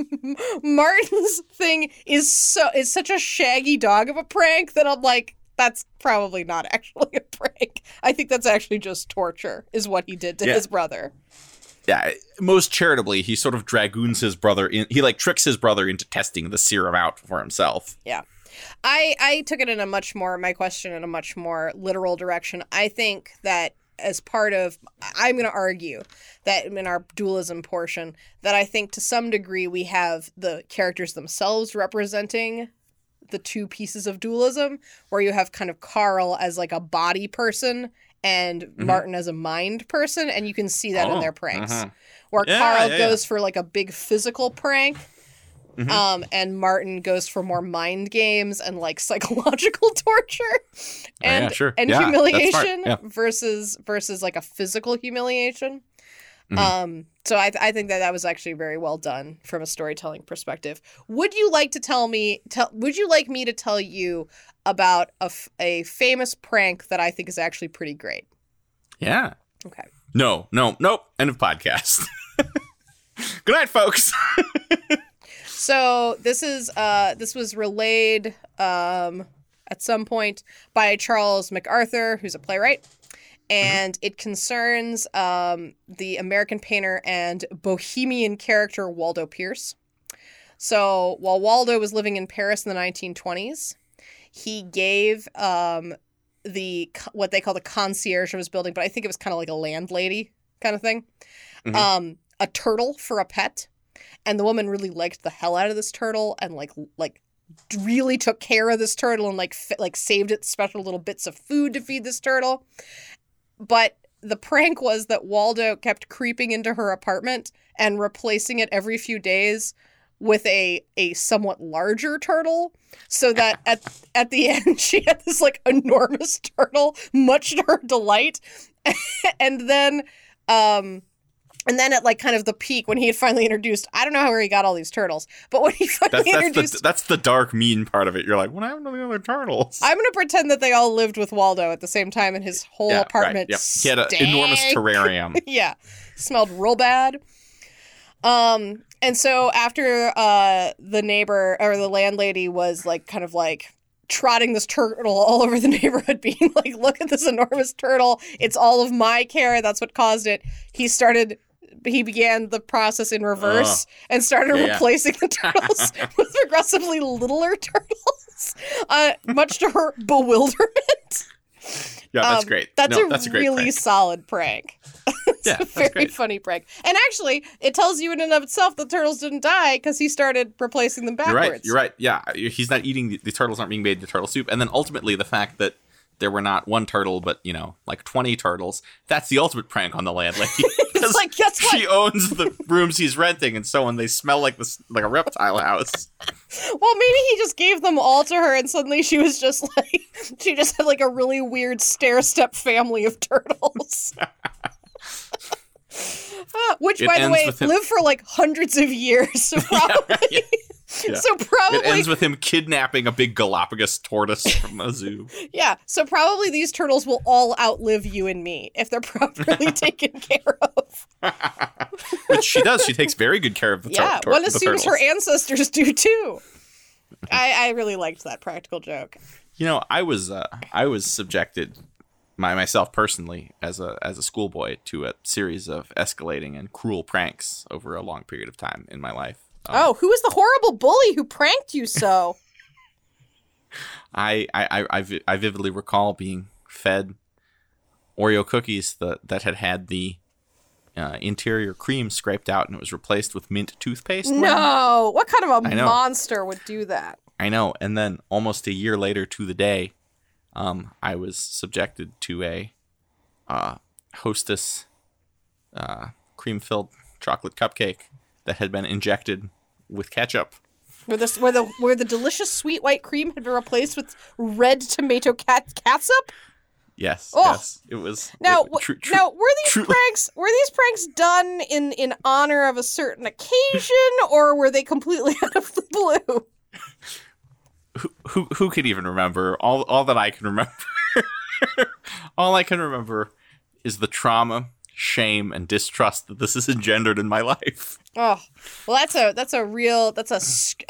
[LAUGHS] Martin's thing is so is such a shaggy dog of a prank that I'm like, that's probably not [LAUGHS] actually a prank. I think that's actually just torture, is what he did to yeah. his brother. Yeah, most charitably, he sort of dragoons his brother in. He like tricks his brother into testing the serum out for himself. Yeah. I I took it in a much more my question in a much more literal direction. I think that as part of I'm going to argue that in our dualism portion that I think to some degree we have the characters themselves representing the two pieces of dualism where you have kind of Carl as like a body person and mm-hmm. Martin as a mind person and you can see that oh, in their pranks. Uh-huh. Where yeah, Carl yeah, goes yeah. for like a big physical prank mm-hmm. um and Martin goes for more mind games and like [LAUGHS] psychological torture and oh, sure. and humiliation versus versus like a physical humiliation. Mm-hmm. Um, so I, th- I think that that was actually very well done from a storytelling perspective. Would you like to tell me? Tell Would you like me to tell you about a, f- a famous prank that I think is actually pretty great? Yeah. Okay. No, no, nope. End of podcast. [LAUGHS] Good night, folks. [LAUGHS] so this is uh this was relayed um at some point by Charles MacArthur, who's a playwright. Mm-hmm. and it concerns um, the American painter and bohemian character Waldo Peirce. So while Waldo was living in Paris in the 1920s, he gave um, the what they call the concierge of his building, but I think it was kind of like a landlady kind of thing, mm-hmm. um, a turtle for a pet, and the woman really liked the hell out of this turtle and like like really took care of this turtle and like like saved it special little bits of food to feed this turtle but the prank was that Waldo kept creeping into her apartment and replacing it every few days with a a somewhat larger turtle so that [LAUGHS] at at the [LAUGHS] end she had this like enormous turtle much to her delight. [LAUGHS] And then um and then at like kind of the peak when he had finally introduced, I don't know how he got all these turtles, but when he [LAUGHS] finally that's, that's introduced, the, that's the dark mean part of it. You're like, what happened to the other turtles? I'm gonna pretend that they all lived with Waldo at the same time, and his whole yeah, apartment. Right, He had an enormous terrarium. [LAUGHS] yeah, smelled real bad. Um, and so after uh the neighbor or the landlady was like kind of like trotting this turtle [LAUGHS] all over the neighborhood, being like, look at this enormous turtle. It's all of my care. That's what caused it. He started he began the process in reverse uh, and started yeah, replacing yeah. the turtles [LAUGHS] [LAUGHS] with progressively littler turtles, uh, much to her bewilderment. Yeah, that's um, great. That's no, a that's a really prank. solid prank. [LAUGHS] it's yeah, a very funny prank. And actually, it tells you in and of itself the turtles didn't die because he started replacing them backwards. You're right. You're right. Yeah, he's not eating the, the turtles aren't being made into turtle soup, and then ultimately the fact that there were not one turtle, but you know, like twenty turtles. That's the ultimate prank on the landlady. [LAUGHS] it's like, guess what? She owns the rooms he's renting, and so when they smell like this, like a reptile house. Well, maybe he just gave them all to her, and suddenly she was just like, [LAUGHS] she just had like a really weird stair step family of turtles. ah, [LAUGHS] which, it by the way, live for like hundreds of years. Probably. Yeah, right, yeah. Yeah. So probably it ends with him kidnapping a big Galapagos tortoise from a zoo. [LAUGHS] yeah, so probably these turtles will all outlive you and me if they're [LAUGHS] properly [LAUGHS] taken care of. Which she does. She takes very good care of the, turtles. yeah, tor- one assumes her ancestors do too. I, I really liked that practical joke. You know, I was uh, I was subjected my myself personally as a as a schoolboy to a series of escalating and cruel pranks over a long period of time in my life. Um, oh, who was the horrible bully who pranked you so? [LAUGHS] I, I, I, I, vividly recall being fed Oreo cookies that, that had had the uh, interior cream scraped out and it was replaced with mint toothpaste. no, what kind of a monster would do that? I know. And then almost a year later to the day, um, I was subjected to a uh, hostess uh, cream filled chocolate cupcake that had been injected with ketchup. Where this, where the where the delicious sweet white cream had been replaced with red tomato cat catsup. Yes, Oh. yes, it was. Now, it- tru- tru- now, were these truly- pranks were these pranks done in in honor of a certain occasion, or were they completely [LAUGHS] out of the blue? who, who who could even remember all all that I can remember? [LAUGHS] all I can remember is the trauma, shame, and distrust that this has engendered in my life. Oh, well, that's a that's a real that's a,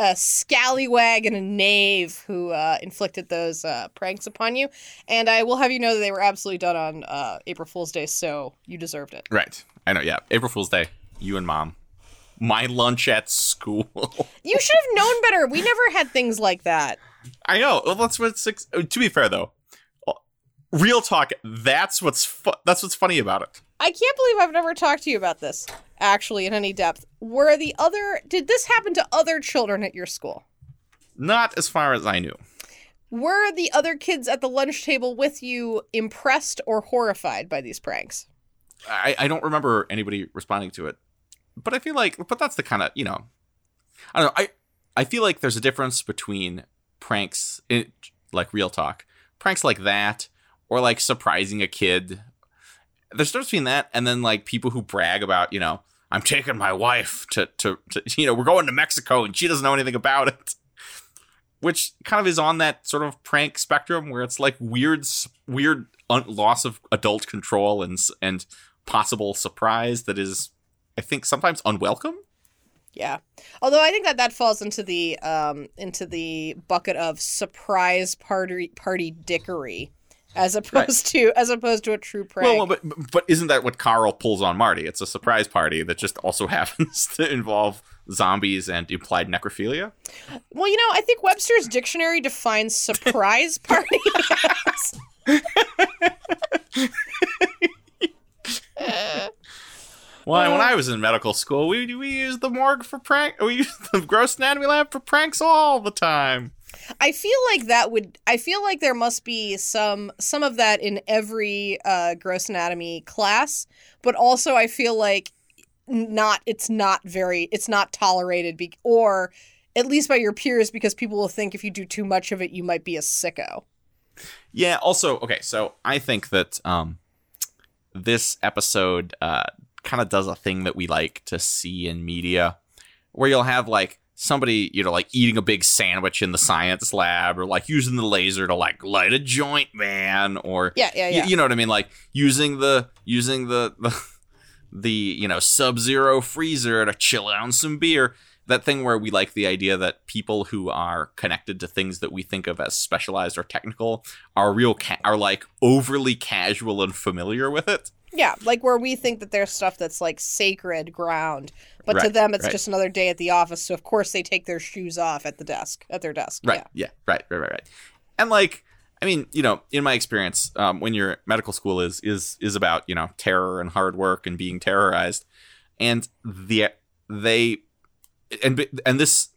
a scallywag and a knave who uh, inflicted those uh, pranks upon you, and I will have you know that they were absolutely done on uh, April Fool's Day, so you deserved it. Right. I know. Yeah. April Fool's Day. You and mom. My lunch at school. [LAUGHS] You should have known better. We never had things like that. I know. Well, that's what's ex- uh, to be fair though. uh, Real talk. That's what's fu- that's what's funny about it. I can't believe I've never talked to you about this actually in any depth. Were the other did this happen to other children at your school? Not as far as I knew. Were the other kids at the lunch table with you impressed or horrified by these pranks? I, I don't remember anybody responding to it. But I feel like but that's the kind of, you know, I don't know. I I feel like there's a difference between pranks in, like real talk. Pranks like that or like surprising a kid. There's difference between that and then like people who brag about, you know, I'm taking my wife to, to, to [LAUGHS] you know, we're going to Mexico and she doesn't know anything about it. Which kind of is on that sort of prank spectrum where it's like weird, weird un- loss of adult control and and possible surprise that is, I think, sometimes unwelcome. Yeah. Although I think that that falls into the um into the bucket of surprise party party dickery as opposed to as opposed to a true prank. Well, but but isn't that what Carl pulls on Marty? It's a surprise party that just also [LAUGHS] happens to involve zombies and implied necrophilia. Well, you know, I think Webster's dictionary defines surprise [LAUGHS] party as Well, when uh. I was in medical school, we we used the morgue for prank. We used the gross anatomy lab for pranks all the time. I feel like that would I feel like there must be some some of that in every uh gross anatomy class, but also I feel like not it's not very it's not tolerated be, or at least by your peers because people will think if you do too much of it you might be a sicko. Yeah. Also, okay. So I think that um, this episode uh, kind of does a thing that we like to see in media, where you'll have like somebody, you know, like eating a big sandwich in the science lab, or like using the laser to like light a joint, man, or Yeah, yeah, yeah. you know what I mean, like using the using the the [LAUGHS] the you know sub zero freezer to chill down some beer. That thing where we like the idea that people who are connected to things that we think of as specialized or technical are real ca- are like overly casual and familiar with it. Yeah, like where we think that there's stuff that's like sacred ground, but to them it's right. just another day at the office. So of course they take their shoes off at the desk, at their desk. Right. Yeah. Right. Right. Right. Right. And like, I mean, you know, in my experience, um, when your medical school is is is about you know terror and hard work and being terrorized, and the they and and this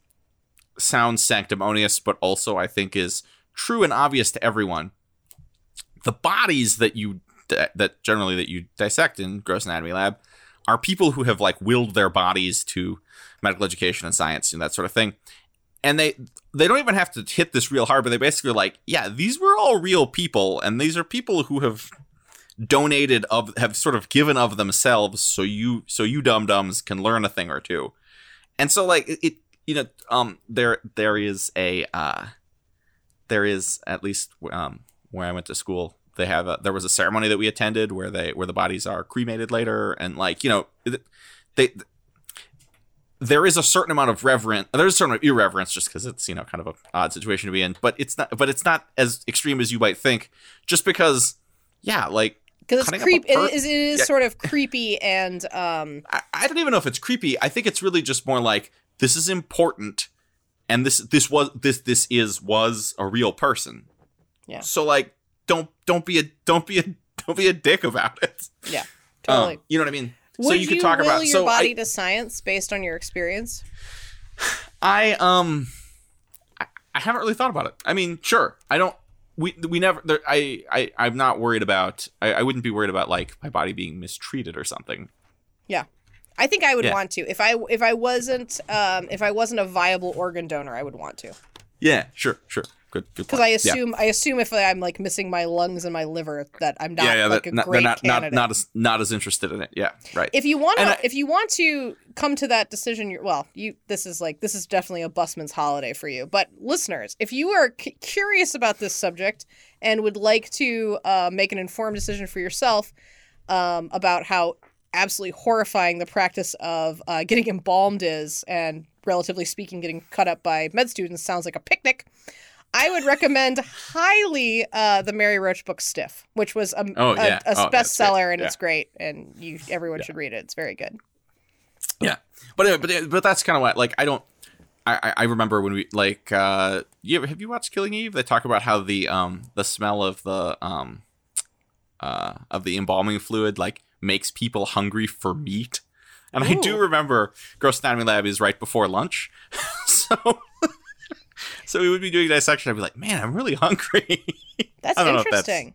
sounds sanctimonious, but also I think is true and obvious to everyone. The bodies that you that generally that you dissect in gross anatomy lab are people who have like willed their bodies to medical education and science and that sort of thing and they they don't even have to hit this real hard but they basically are like yeah these were all real people and these are people who have donated of have sort of given of themselves so you so you dum dums can learn a thing or two and so like it, you know um there there is a uh there is at least um where i went to school they have a, there was a ceremony that we attended where they where the bodies are cremated later and like you know they there is a certain amount of reverence there's a certain amount of irreverence just because it's you know kind of an odd situation to be in but it's not but it's not as extreme as you might think just because yeah, like because it's up a creep. It is, it is Yeah. sort of creepy and um. I, I don't even know if it's creepy. I think it's really just more like this is important, and this this was this this is was a real person. Yeah. So like, don't don't be a don't be a don't be a dick about it. Yeah, Um, totally. you know what I mean? Would so you could talk will about your so body I, to science based on your experience? I um I, I haven't really thought about it. I mean, sure. I don't we we never there, I I I'm not worried about I, I wouldn't be worried about like my body being mistreated or something. Yeah i think I would Yeah. want to if I if I wasn't um if I wasn't a viable organ donor, I would want to Yeah, sure, sure. Good because. I Yeah. assume I assume if I'm like missing my lungs and my liver that I'm not yeah, yeah, like that, a not, great not, not not as not as interested in it. Yeah, right. if you want to if you want to come to that decision you're, well you this is like this is definitely a busman's holiday for you but listeners if you are c- curious about this subject and would like to uh, make an informed decision for yourself um, about how absolutely horrifying the practice of uh, getting embalmed is and relatively speaking getting cut up by med students sounds like a picnic I would recommend highly uh, the Mary Roach book Stiff, which was a, Oh, yeah. a Oh, bestseller and Yeah. it's great, and you everyone should read it. It's very good. Yeah, but anyway, but but that's kind of what like I don't. I, I- remember when we like uh you ever, have you watched Killing Eve? They talk about how the um the smell of the um uh of the embalming fluid like makes people hungry for meat. And I do remember Gross Anatomy Lab is right before lunch, [LAUGHS] so so we would be doing dissection. I'd be like, man, I'm really hungry. [LAUGHS] That's I know that's- interesting.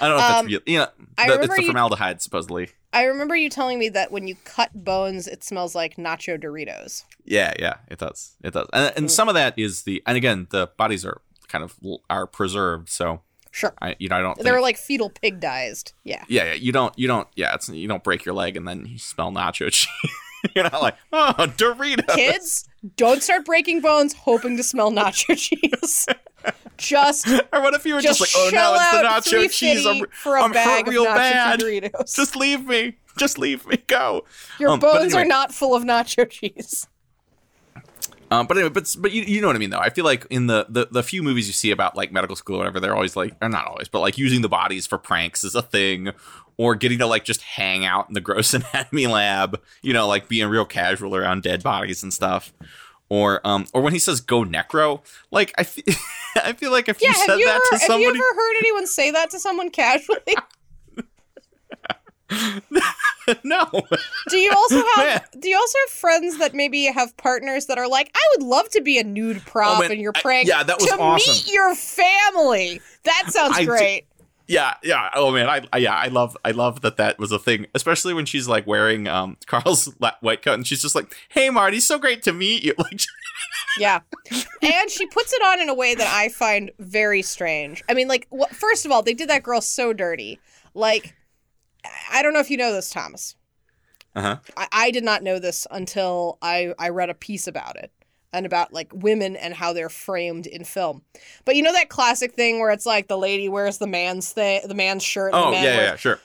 I don't know if that's Um, real. You know, I the, it's the you- formaldehyde supposedly. I remember you telling me that when you cut bones, it smells like nacho Doritos. Yeah, yeah, it does. It does. And, and some of that is the and again, the bodies are kind of are preserved, so Sure, I you know I don't they're like fetal pig diced. Yeah, yeah, yeah, you don't you don't yeah, it's you don't break your leg and then you smell nacho [LAUGHS] cheese. [LAUGHS] You're not like, "Oh, Doritos." kids, don't start breaking bones hoping to smell nacho [LAUGHS] cheese. just Or what if you were just, just, like, "Oh no, it's the nacho cheese. $3.50 I'm, for a I'm bag hurt real of nacho bad. Doritos. Just leave me. Just leave me. Go." Your um, bones are not full of nacho cheese. Um, but anyway, but but you, you know what I mean though. I feel like in the, the the few movies you see about like medical school or whatever, they're always like, or not always, but like using the bodies for pranks is a thing, or getting to like just hang out in the gross [LAUGHS] anatomy lab, you know, like being real casual around dead bodies and stuff. Or um or when he says go necro, like I fe- [LAUGHS] I feel like if Yeah, you said you that ever to somebody have you ever heard anyone say that to someone casually? [LAUGHS] no, Do you also have Man. do you also have friends that maybe have partners that are like, I would love to be a nude prop Oh, man, in your I- prank yeah, that was to awesome. meet your family. That sounds I great. Yeah, yeah. Oh man, I, I yeah, I love I love that that was a thing, especially when she's like wearing um [LAUGHS] Carl's la- white coat and she's just like, "Hey Marty, so great to meet you." [LAUGHS] Like Yeah. and she puts it on in a way that I find very strange. I mean, like, wh- first of all, they did that girl so dirty. Like, I don't know if you know this, Thomas. Uh-huh. I, I did not know this until I, I read a piece about it and about like women and how they're framed in film. But you know that classic thing where it's like the lady wears the man's thing, the man's shirt. Oh the yeah, man yeah, wears- yeah, sure.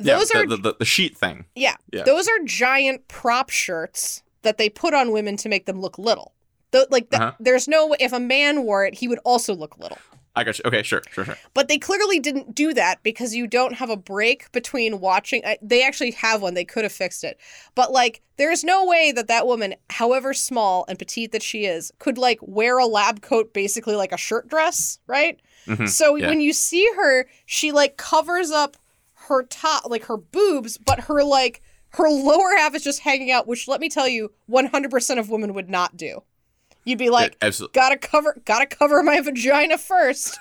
Those yeah, are the, the, the sheet thing. yeah, Yeah. those are giant prop shirts that they put on women to make them look little. Though, like, th- Uh-huh. there's no if a man wore it, he would also look little. I got you. Okay, sure, sure, sure. But they clearly didn't do that because you don't have a break between watching. They actually have one. They could have fixed it. But like, there's no way that that woman, however small and petite that she is, could like wear a lab coat basically like a shirt dress, right? Mhm, So yeah. when you see her, she like covers up her top, like her boobs, but her like her lower half is just hanging out, which let me tell you, 100% of women would not do. You'd be like, Yeah, absolutely. gotta cover, gotta cover my vagina first.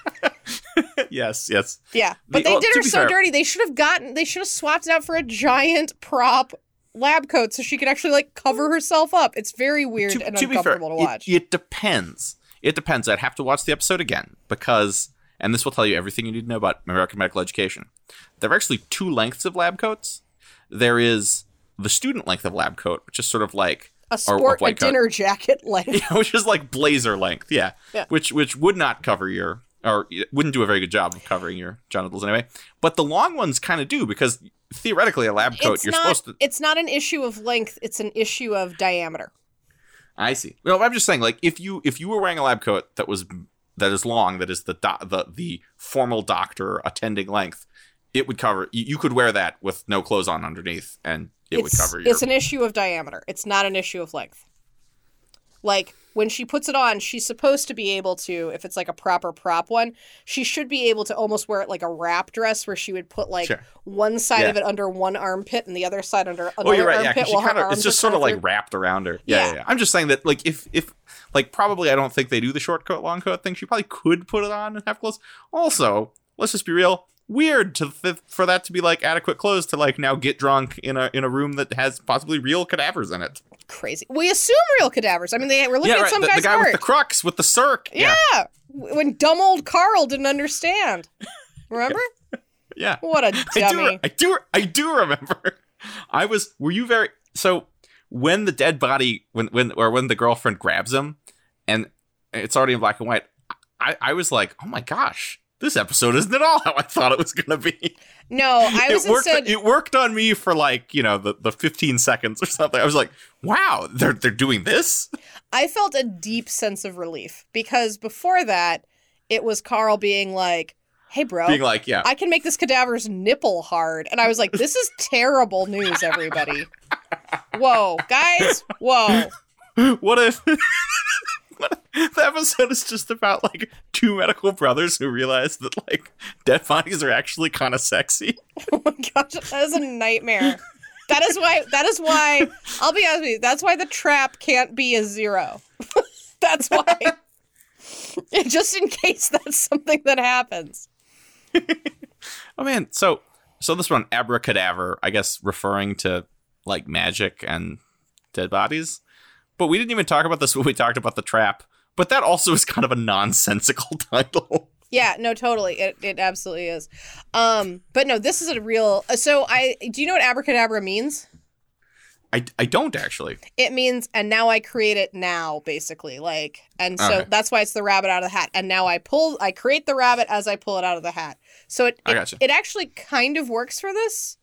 [LAUGHS] yes, yes. Yeah, but The- they well, did her so fair- dirty. They should have gotten. They should have swapped it out for a giant prop lab coat so she could actually like cover herself up. It's very weird To, and to be fair, uncomfortable to watch. It, it depends. It depends. I'd have to watch the episode again because, and this will tell you everything you need to know about American medical education. There are actually two lengths of lab coats. There is the student length of lab coat, which is sort of like a or- or sport, a dinner jacket [LAUGHS] length. Yeah, which is like blazer length, yeah. Yeah. Which which would not cover your or wouldn't do a very good job of covering your genitals anyway. But the long ones kind of do because theoretically a lab coat it's you're not. supposed to. It's not an issue of length. It's an issue of diameter. I see. Well, I'm just saying like if you if you were wearing a lab coat that was that is long, that is the do- the the formal doctor attending length, it would cover. You, you could wear that with no clothes on underneath, and it would cover your. it's an issue of diameter. It's not an issue of length. Like when she puts it on, she's supposed to be able to, if it's like a proper prop one, she should be able to almost wear it like a wrap dress, where she would put like Sure. one side Yeah. of it under one armpit and the other side under another Oh, you're right. Yeah, armpit. 'cause she her kind of arms it's just sort of kinda like wrapped around her. Yeah, Yeah. yeah, yeah. I'm just saying that like if if like probably I don't think they do the short coat long coat thing. She probably could put it on and have clothes. Also, let's just be real. Weird to th- for that to be like adequate clothes to like now get drunk in a in a room that has possibly real cadavers in it. crazy. We assume real cadavers. I mean, they were looking yeah, at right. some The, the guy heart. with the crux with the circ. yeah. when dumb old Carl didn't understand. Remember? [LAUGHS] yeah. What a I dummy. do, I do, I do remember. [LAUGHS] I was. Were you very so? When the dead body, when when or when the girlfriend grabs him, and it's already in black and white, I I was like, oh my gosh, this episode isn't at all how I thought it was gonna be. No, I [LAUGHS] was it worked. instead. It worked on me for like you know the the 15 seconds or something. I was like, wow, they're they're doing this. I felt a deep sense of relief because before that, it was Carl being like, "Hey, bro, Being like, yeah, I can make this cadaver's nipple hard," and I was like, "This is [LAUGHS] terrible news, everybody." Whoa, guys! Whoa! [LAUGHS] what if the episode is just about like two medical brothers who realize that like dead bodies are actually kind of sexy [LAUGHS] Oh my gosh, that is a nightmare. That is why. That is why. I'll be honest with you. That's why the trap can't be a zero. [LAUGHS] that's why. [LAUGHS] Just in case that's something that happens. oh man so so this one abracadaver i guess referring to like magic and dead bodies but we didn't even talk about this when we talked about the trap but that also is kind of a nonsensical [LAUGHS] title Yeah, no, totally. It it absolutely is. Um, but no, this is a real. So I do you know what abracadabra means? I, I don't actually It means and now I create it now, basically. Like, and so Okay. that's why it's the rabbit out of the hat. And now I pull, I create the rabbit as I pull it out of the hat. So it it, it actually kind of works for this.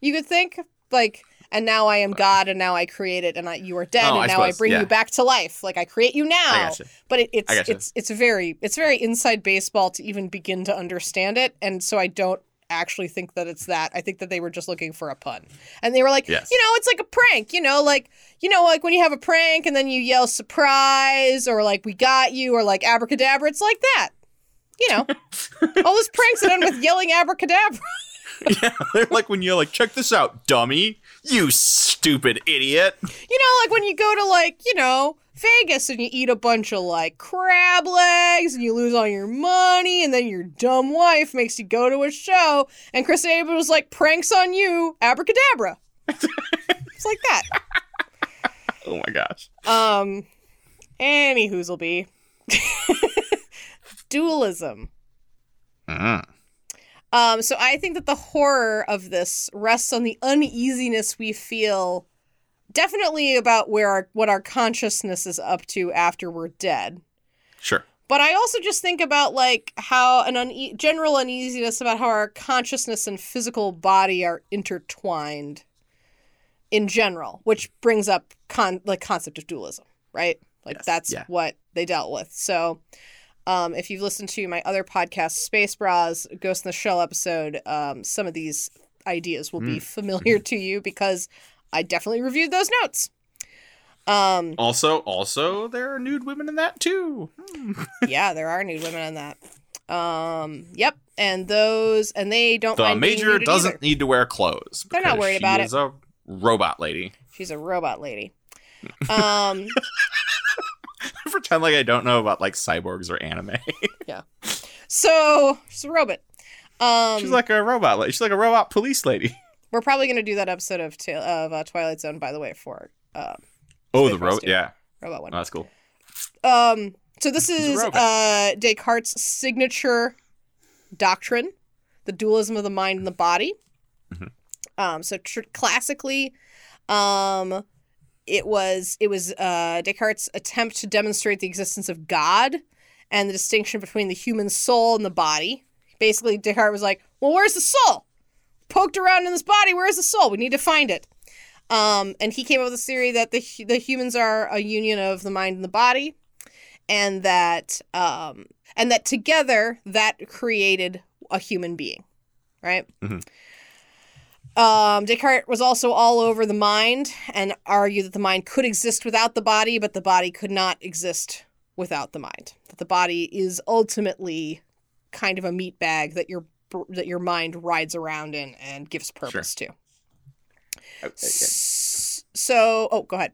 You could think like. And now I am God, and now I create it, and I, you are dead, Oh, and I now I bring yeah. you back to life. Like I create you now. But it, it's it's it's very it's very inside baseball to even begin to understand it. And so i don't actually think that it's that. I think that they were just looking for a pun. And they were like Yes. you know it's like a prank you know like you know like when you have a prank and then you yell surprise or like we got you or like abracadabra it's like that. You know? [LAUGHS] All those pranks that end with yelling abracadabra. Yeah [LAUGHS] they're like when you're like check this out dummy you stupid idiot you know like when you go to like you know Vegas and you eat a bunch of like crab legs and you lose all your money and then your dumb wife makes you go to a show and Criss Angel was like pranks on you abracadabra. [LAUGHS] it's like that. oh my gosh Um any whoozleby. [LAUGHS] Dualism. Mm. Um, so I think that the horror of this rests on the uneasiness we feel, definitely about where our what our consciousness is up to after we're dead. sure But I also just think about like how an une- general uneasiness about how our consciousness and physical body are intertwined in general, which brings up con- the concept of dualism, right? Like Yes, that's yeah. what they dealt with. So um, if you've listened to my other podcast, Space Bras, Ghost in the Shell episode, um, some of these ideas will be Mm. familiar [LAUGHS] to you because I definitely reviewed those notes. Um, Also, also, there are nude women in that too. yeah, there are nude women in that. Um, yep, and those, and they don't. The major doesn't either. need to wear clothes. They're not worried about is a robot lady. She's a robot lady. [LAUGHS] Um, [LAUGHS] Pretend like I don't know about like cyborgs or anime. [LAUGHS] Yeah. So she's a robot. Um, She's like a robot. She's like a robot police lady. [LAUGHS] we're probably gonna do that episode of Ta- of uh, Twilight Zone, by the way, for uh, Oh, the robot. Yeah, robot oh, one. that's cool. Um, so this is uh, Descartes' signature doctrine, the dualism of the mind and the body. Mhm. Um, so tr- classically, um, it was it was uh, Descartes' attempt to demonstrate the existence of God and the distinction between the human soul and the body. Basically, Descartes was like, "Well, where's the soul? Poked around in this body. Where's the soul? We need to find it." Um, and he came up with this theory that the the humans are a union of the mind and the body, and that um, and that together that created a human being, right? Mhm. Um, Descartes was also all over the mind and argued that the mind could exist without the body, but the body could not exist without the mind. That the body is ultimately kind of a meat bag that your that your mind rides around in and gives purpose to. I- I- S- So, oh, go ahead.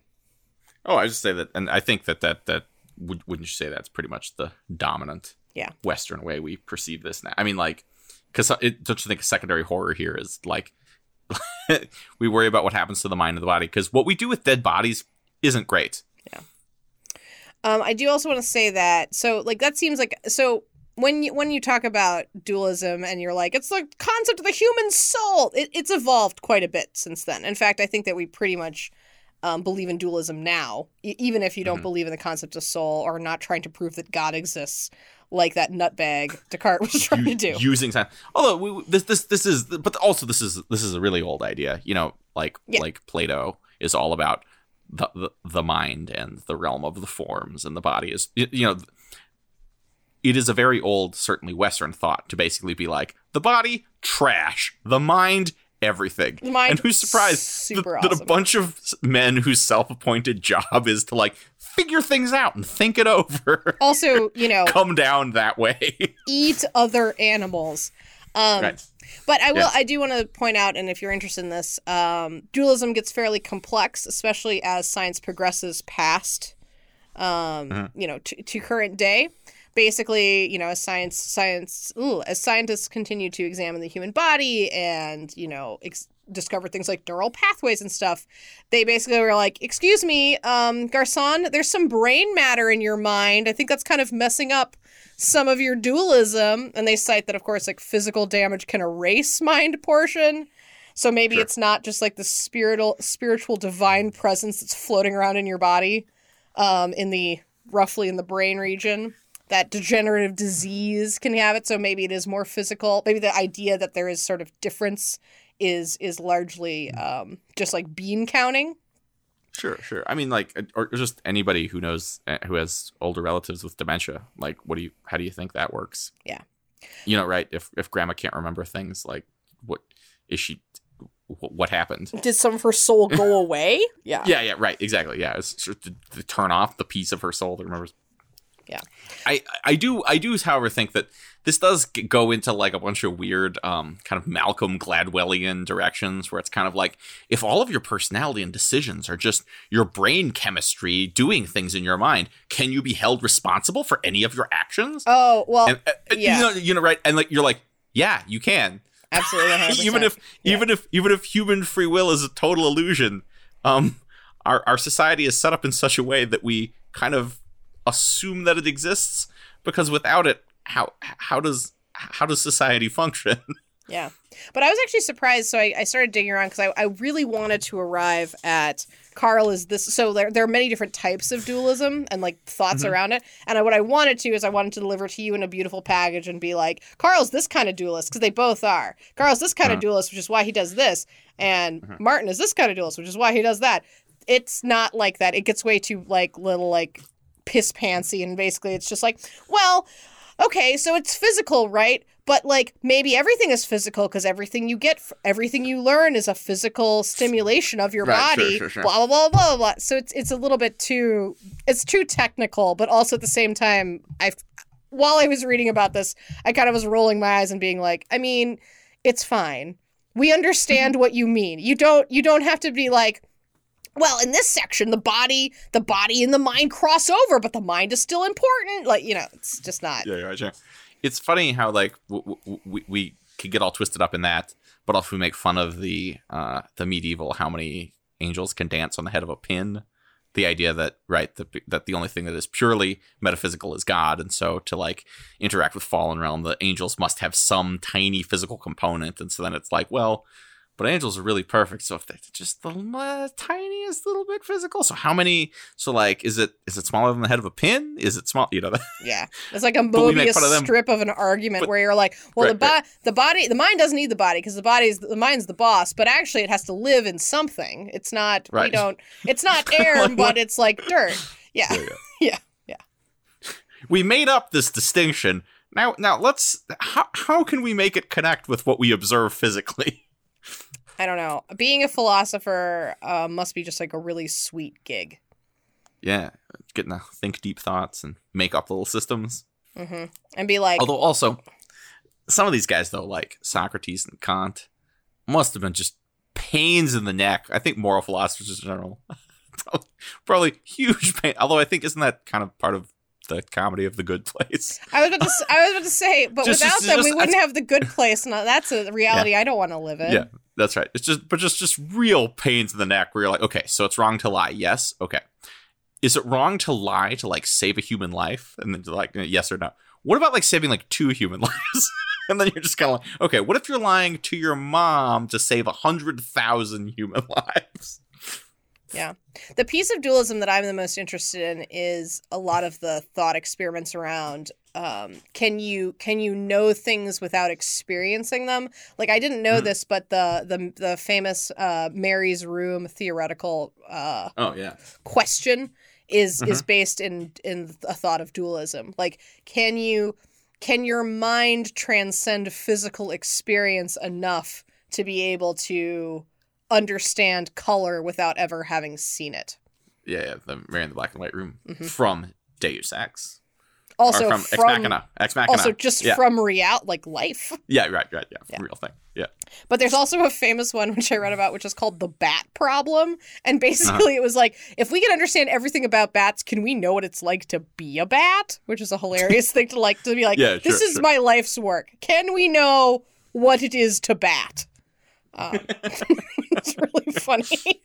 Oh, I just say that, and I think that that that would, wouldn't you say that's pretty much the dominant Yeah. Western way we perceive this now? I mean, like, because don't you think secondary horror here is like [LAUGHS] we worry about what happens to the mind and the body because what we do with dead bodies isn't great. Yeah. Um, I do also want to say that so like that seems like so when you when you talk about dualism and you're like it's the concept of the human soul, it, it's evolved quite a bit since then. In fact, I think that we pretty much um, believe in dualism now, e- even if you don't Mhm. believe in the concept of soul or not trying to prove that God exists, like that nutbag Descartes was [LAUGHS] trying to do. using science. Although we, this this this is, but also this is this is a really old idea. You know, like Yeah. like Plato is all about the, the the mind and the realm of the forms, and the body is you know. It is a very old, certainly Western thought to basically be like the body trash, the mind everything. Mind, and who's surprised that, super that a bunch of men whose self-appointed job is to like figure things out and think it over [LAUGHS] also, you know, come down that way. [LAUGHS] eat other animals. Um, right. But I will. Yes. I do want to point out, and if you're interested in this, um, dualism gets fairly complex, especially as science progresses past, um, Mhm. you know, to, to current day. Basically, you know, as science, science, ooh, as scientists continue to examine the human body and you know ex- discover things like neural pathways and stuff, they basically were like, "Excuse me, um, Garcon, there's some brain matter in your mind. I think that's kind of messing up." some of your dualism and they cite that of course like physical damage can erase mind portion so maybe Sure. it's not just like the spiritual spiritual divine presence that's floating around in your body um in the roughly in the brain region that degenerative disease can have it so maybe it is more physical maybe the idea that there is sort of difference is is largely um just like bean counting Sure, sure. I mean, like, or just anybody who knows uh, who has older relatives with dementia. Like, what do you? How do you think that works? Yeah. You know, right? If if grandma can't remember things, like, what is she? What happened? did some of her soul go [LAUGHS] away yeah Yeah, yeah, right. Exactly. Yeah, it's just to, to turn off the piece of her soul that remembers. Yeah. I I do I do, however, think that this does go into like a bunch of weird, um, kind of Malcolm Gladwellian directions, where it's kind of like if all of your personality and decisions are just your brain chemistry doing things in your mind, can you be held responsible for any of your actions? oh well and, uh, uh, yeah. you know, you know, right? And like you're like, yeah, you can absolutely 100%. [LAUGHS] even if Yeah. even if even if human free will is a total illusion um our our society is set up in such a way that we kind of assume that it exists because without it how how does how does society function [LAUGHS] Yeah. But I was actually surprised. So I, I started digging around because I, I really wanted to arrive at Carl is this. So there, there are many different types of dualism and like thoughts Mhm. around it. And I, what I wanted to is I wanted to deliver to you in a beautiful package and be like, Carl's this kind of dualist because they both are. Carl's this kind of Uh-huh. dualist, which is why he does this. And Mhm. Martin is this kind of dualist, which is why he does that. It's not like that. It gets way too like little like piss pantsy and basically it's just like, well, okay, so it's physical, right? But like maybe everything is physical because everything you get, everything you learn is a physical stimulation of your Right, sure, body. sure, sure. Blah blah blah blah blah. So it's it's a little bit too it's too technical, but also at the same time, I while I was reading about this, I kind of was rolling my eyes and being like, I mean, it's fine. We understand [LAUGHS] what you mean. You don't you don't have to be like well, in this section, the body, the body and the mind cross over, but the mind is still important. Like, you know, it's just not. yeah yeah sure. it's funny how like w- w- we, we could get all twisted up in that but also we make fun of the uh the medieval how many angels can dance on the head of a pin the idea that right the, that the only thing that is purely metaphysical is god and so to like interact with fallen realm the angels must have some tiny physical component and so then it's like well but angels are really perfect so if they're just the uh, tiniest little bit physical so how many so like is it is it smaller than the head of a pin is it small you know [LAUGHS] Yeah, it's like a we Mobius of strip of an argument But- where you're like, well, Right, the bo- the body, the mind doesn't need the body because the body's the mind's the boss, but actually it has to live in something. It's not. We Right. don't. It's [LAUGHS] not air, Like but it's like dirt. Yeah, [LAUGHS] yeah. Yeah, we made up this distinction. Now, now let's. How how can we make it connect with what we observe physically? I don't know. Being a philosopher uh, must be just like a really sweet gig. Yeah, getting to think deep thoughts and make up little systems. hmm And be like, Although also, some of these guys though, like Socrates and Kant, must have been just pains in the neck. I think moral philosophers in general, [LAUGHS] probably, huge pain. Although I think isn't that kind of part of the comedy of the Good Place? [LAUGHS] I was about to, I was about to say, but Just- without just- them, we wouldn't have the good place. And that's a reality I don't want to live in. Yeah, that's right. It's just, but just, just real pains in the neck where you're like, okay, so it's wrong to lie. Yes, okay. Is it wrong to lie to like save a human life? And then like, uh, yes or no. What about like saving like two human [LAUGHS] lives? and then you're just kind of like, okay, what if you're lying to your mom to save a hundred thousand human [LAUGHS] lives? Yeah. The piece of dualism that I'm the most interested in is a lot of the thought experiments around um, can you can you know things without experiencing them? Like I didn't know Mhm. this, but the the the famous uh, Mary's room theoretical uh, Oh yeah, question is is based in in a thought of dualism. Like can you can your mind transcend physical experience enough to be able to understand color without ever having seen it? yeah, yeah. The Mary in the Black and White Room Mhm. from Deus Ex, Also from, from, Ex Machina, Ex Machina. also just yeah. from real like life. [LAUGHS] yeah, right, right, yeah, Yeah. real thing. Yeah, But there's also a famous one which I read about, which is called the bat problem. And Uh-huh. basically, it was like, if we can understand everything about bats, can we know what it's like to be a bat? Which is a hilarious [LAUGHS] thing to like to be like. Yeah, this sure, is sure. my life's work. Can we know what it is to bat? Um, [LAUGHS] it's really funny.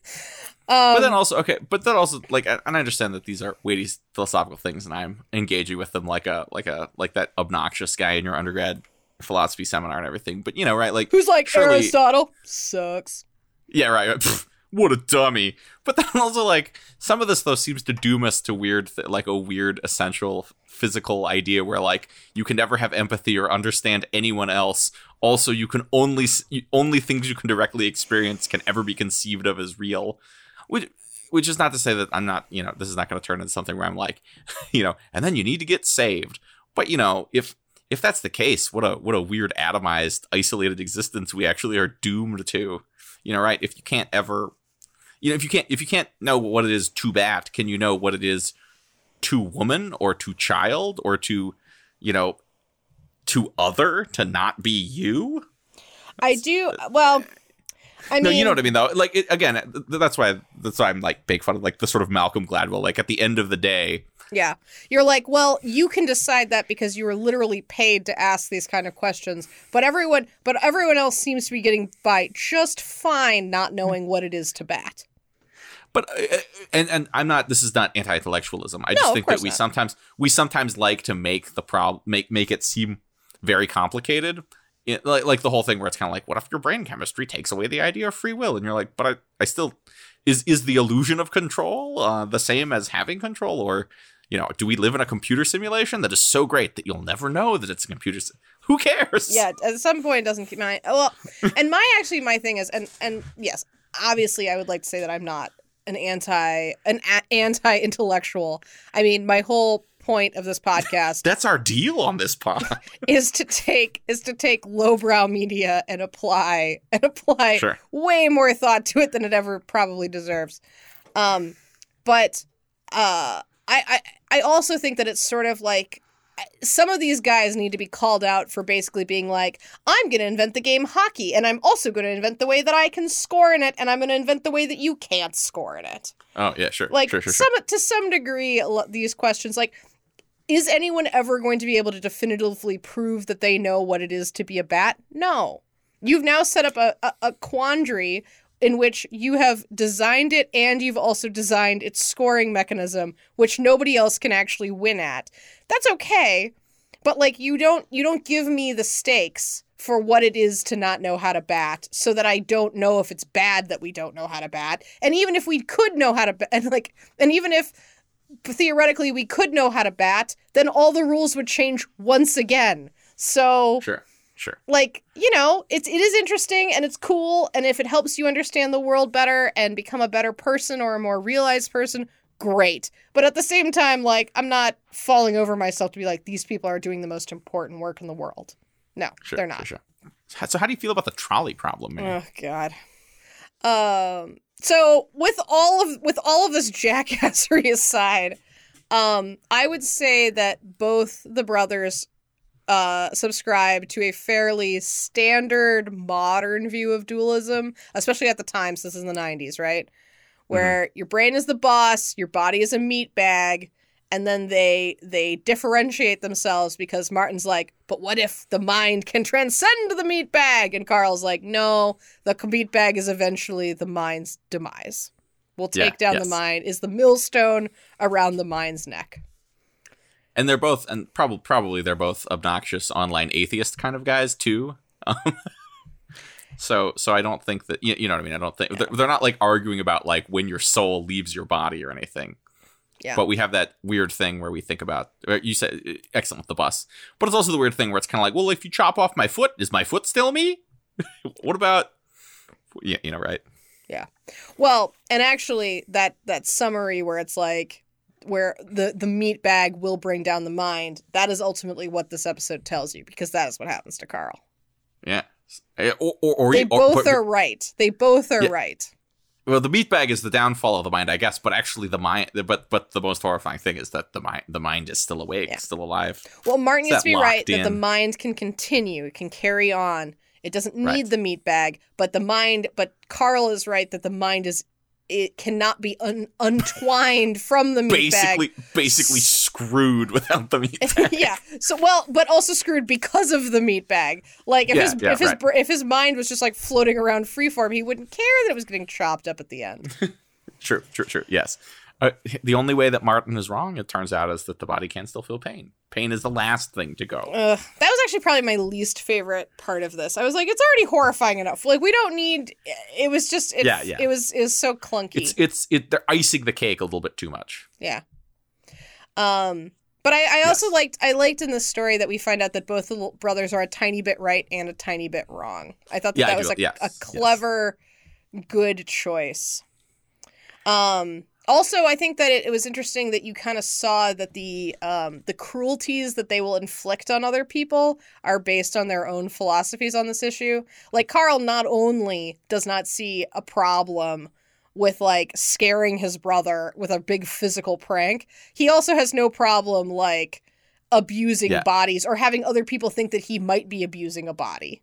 Um, but then also okay but then also like I- and i understand that these are weighty philosophical things and i'm engaging with them like a like a like that obnoxious guy in your undergrad philosophy seminar and everything. But you know right like who's like surely- Aristotle? Sucks. yeah right, [LAUGHS] what a dummy. But then also like some of this though seems to doom us to weird th- like a weird essential physical idea where like you can never have empathy or understand anyone else. Also you can only only things you can directly experience can ever be conceived of as real which which is not to say that I'm not, you know, this is not going to turn into something where I'm like, [LAUGHS] you know, and then you need to get saved. But you know, if if that's the case, what a what a weird atomized, isolated existence we actually are doomed to. You know, right? If you can't ever, you know, if you can't if you can't know what it is to bat, can you know what it is to woman or to child or to, you know, to other to not be you? I do. Well, I mean, no, you know what I mean, though. Like it, again, th- that's why that's why I'm like big fun of like the sort of Malcolm Gladwell. Like at the end of the day, Yeah. You're like, well, you can decide that because you were literally paid to ask these kind of questions. But everyone but everyone else seems to be getting by just fine not knowing what it is to bat. but uh, and and I'm not. This is not anti-intellectualism. I No, just think that we not. sometimes we sometimes like to make the problem make make it seem very complicated. It, like like the whole thing where it's kind of like, what if your brain chemistry takes away the idea of free will? And you're like, but I I still is is the illusion of control uh, the same as having control or you know, do we live in a computer simulation that is so great that you'll never know that it's a computer? Si- Who cares? Yeah, at some point it doesn't keep my well [LAUGHS] and my actually my thing is and and yes, obviously I would like to say that I'm not an anti an a- anti-intellectual. I mean, my whole point of this podcast [LAUGHS] That's our deal on this pod. [LAUGHS] is to take is to take lowbrow media and apply and apply Sure. way more thought to it than it ever probably deserves. Um, but uh, I, I I also think that it's sort of like some of these guys need to be called out for basically being like, I'm going to invent the game hockey, and I'm also going to invent the way that I can score in it, and I'm going to invent the way that you can't score in it Oh yeah, sure. like sure, sure, sure. some to some degree these questions like is anyone ever going to be able to definitively prove that they know what it is to be a bat? No. You've now set up a, a, a quandary in which you have designed it and you've also designed its scoring mechanism which nobody else can actually win at. That's okay but like you don't you don't give me the stakes for what it is to not know how to bat so that I don't know if it's bad that we don't know how to bat. And even if we could know how to bat [LAUGHS] and like and even if theoretically we could know how to bat, then all the rules would change once again. So Sure, sure. like, you know, it's it is interesting and it's cool and if it helps you understand the world better and become a better person or a more realized person, great. But at the same time, like, I'm not falling over myself to be like, these people are doing the most important work in the world. No, Sure, they're not. Sure, sure. So how do you feel about the trolley problem, man? Oh God. Um. So with all of with all of this [LAUGHS] jackassery aside, um, I would say that both the brothers uh subscribe to a fairly standard modern view of dualism, especially at the time. So this is in the '90s, right? Where your brain is the boss, your body is a meat bag, and then they they differentiate themselves because Martin's like, but what if the mind can transcend the meat bag? And Carl's like, no, the meat bag is eventually the mind's demise. We'll Yeah, take down yes. the mind is the millstone around the mind's neck. and they're both and probably probably they're both obnoxious online atheist kind of guys too [LAUGHS] um, so so i don't think that you, you know what i mean i don't think they're, they're not like arguing about like when your soul leaves your body or anything Yeah. but we have that weird thing where we think about you said excellent with the bus but it's also the weird thing where it's kind of like well if you chop off my foot is my foot still me [LAUGHS] what about yeah you know right Yeah. Well, and actually that that summary where it's like where the the meat bag will bring down the mind, that is ultimately what this episode tells you because that is what happens to Carl. yeah Eh, or, or, or They or- both but- are right. They both are Yeah. right. Well, the meat bag is the downfall of the mind, I guess. But actually, the mind, but but the most horrifying thing is that the mind, the mind is still awake, Yeah. still alive. Well, Martin needs to be right locked that the mind can continue, it can carry on. It doesn't need Right. the meat bag, but the mind, but Carl is right that the mind is it cannot be un, untwined from the meat bag. Basically, basically screwed without the meat bag. [LAUGHS] yeah. So well, but also screwed because of the meat bag. Like if Yeah, his yeah, if his right. br if his mind was just like floating around freeform, he wouldn't care that it was getting chopped up at the end. [LAUGHS] True, true, true. Yes. Uh, the only way that Martin is wrong, it turns out, is that the body can still feel pain. Pain is the last thing to go. Ugh. That was actually probably my least favorite part of this. I was like, it's already horrifying enough. Like we don't need. It was just. It, Yeah, yeah. It was. It was so clunky. It's it's it. They're icing the cake a little bit too much. Yeah. Um, but I, I also Yes. liked I liked in the story that we find out that both the brothers are a tiny bit right and a tiny bit wrong. I thought that Yeah, that was a, yes, a yes. clever, good choice. Um. Also, I think that it, it was interesting that you kind of saw that the um, the cruelties that they will inflict on other people are based on their own philosophies on this issue. Like Carl not only does not see a problem with like scaring his brother with a big physical prank, he also has no problem like abusing Yeah. bodies or having other people think that he might be abusing a body.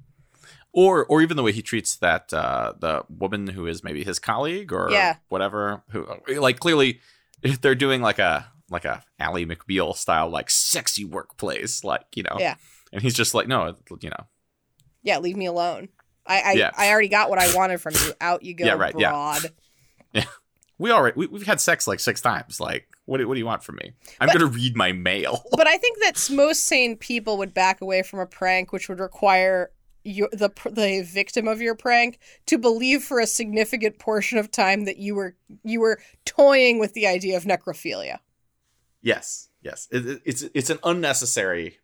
Or or even the way he treats that uh, the woman who is maybe his colleague or Yeah. whatever. Who like clearly they're doing like a like a Ally McBeal style like sexy workplace, like you know. Yeah. And he's just like, no, you know, Yeah, leave me alone. I I, Yeah. I already got what I wanted from you. Out you go, Yeah, right, yeah. broad. [LAUGHS] we already we, we've had sex like six times. Like, what do, what do you want from me? I'm But- gonna read my mail. [LAUGHS] But I think that most sane people would back away from a prank, which would require your, the the victim of your prank to believe for a significant portion of time that you were you were toying with the idea of necrophilia. yes, yes. It, it- it's it's an unnecessary.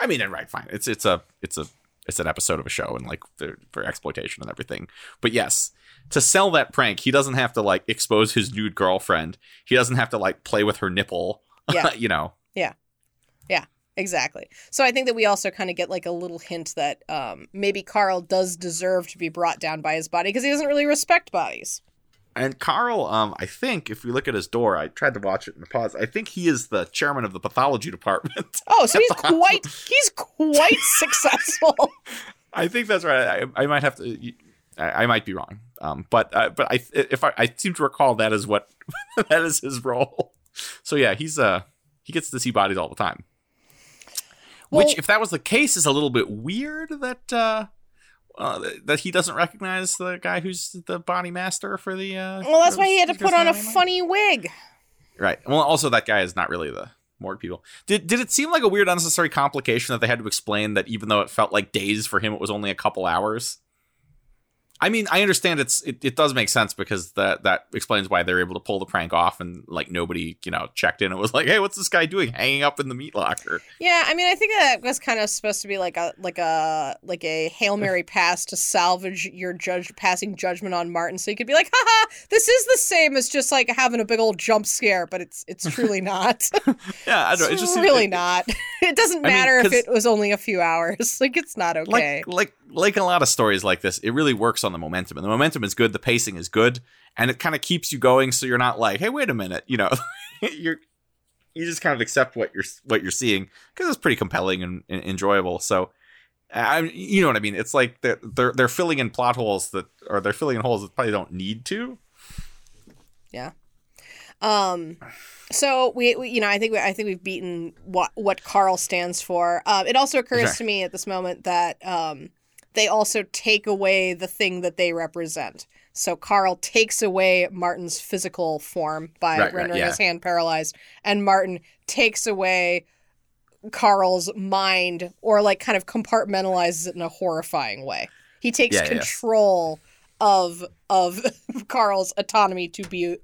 I mean, and right, fine. It's it's a it's a it's an episode of a show and like for, for exploitation and everything. But yes, to sell that prank, he doesn't have to like expose his nude girlfriend. He doesn't have to like play with her nipple. Yeah. [LAUGHS] you know. Exactly. So I think that we also kind of get like a little hint that um, maybe Carl does deserve to be brought down by his body because he doesn't really respect bodies. And Carl, um, I think if we look at his door, I tried to watch it in the pause. I think he is the chairman of the pathology department. [LAUGHS] Oh, so he's [LAUGHS] quite he's quite [LAUGHS] successful. I think that's right. I, I might have to. I, I might be wrong. Um, but uh, but I if I, I seem to recall that is what that is his role. So yeah, he's uh he gets to see bodies all the time. Well- Which, if that was the case, is a little bit weird that uh, uh that he doesn't recognize the guy who's the body master for the. Uh, Well, that's why he had to put on a funny wig. Right. Well, also that guy is not really the morgue people. Did did it seem like a weird unnecessary complication that they had to explain that even though it felt like days for him, it was only a couple hours? I mean, I understand it's it, it does make sense because that that explains why they're able to pull the prank off and like nobody you know checked in and was like, hey, what's this guy doing hanging up in the meat locker? Yeah, I mean, I think that was kind of supposed to be like a like a like a hail mary [LAUGHS] pass to salvage your judge passing judgment on Martin, so you could be like, haha, this is the same as just like having a big old jump scare, but it's it's truly [LAUGHS] not. Yeah, I don't. it's It just really it, not. It doesn't I mean, matter if it was only a few hours. [LAUGHS] Like it's not okay. like like like a lot of stories like this. It really works on the momentum, and the momentum is good. The pacing is good, and it kind of keeps you going. So you're not like, hey, wait a minute, you know, [LAUGHS] you're you just kind of accept what you're what you're seeing because it's pretty compelling and, and enjoyable. So. I, you know what I mean? It's like they're, they're they're filling in plot holes that, or they're filling in holes that probably don't need to. Yeah. Um, so we, we, you know, I think we, I think we've beaten what what Carl stands for. Um, it also occurs Sure. to me at this moment that um, they also take away the thing that they represent. So Carl takes away Martin's physical form by Right, right, rendering yeah. his hand paralyzed, and Martin takes away Carl's mind or like kind of compartmentalizes it in a horrifying way. He takes Yeah, yeah. control of of [LAUGHS] Carl's autonomy to be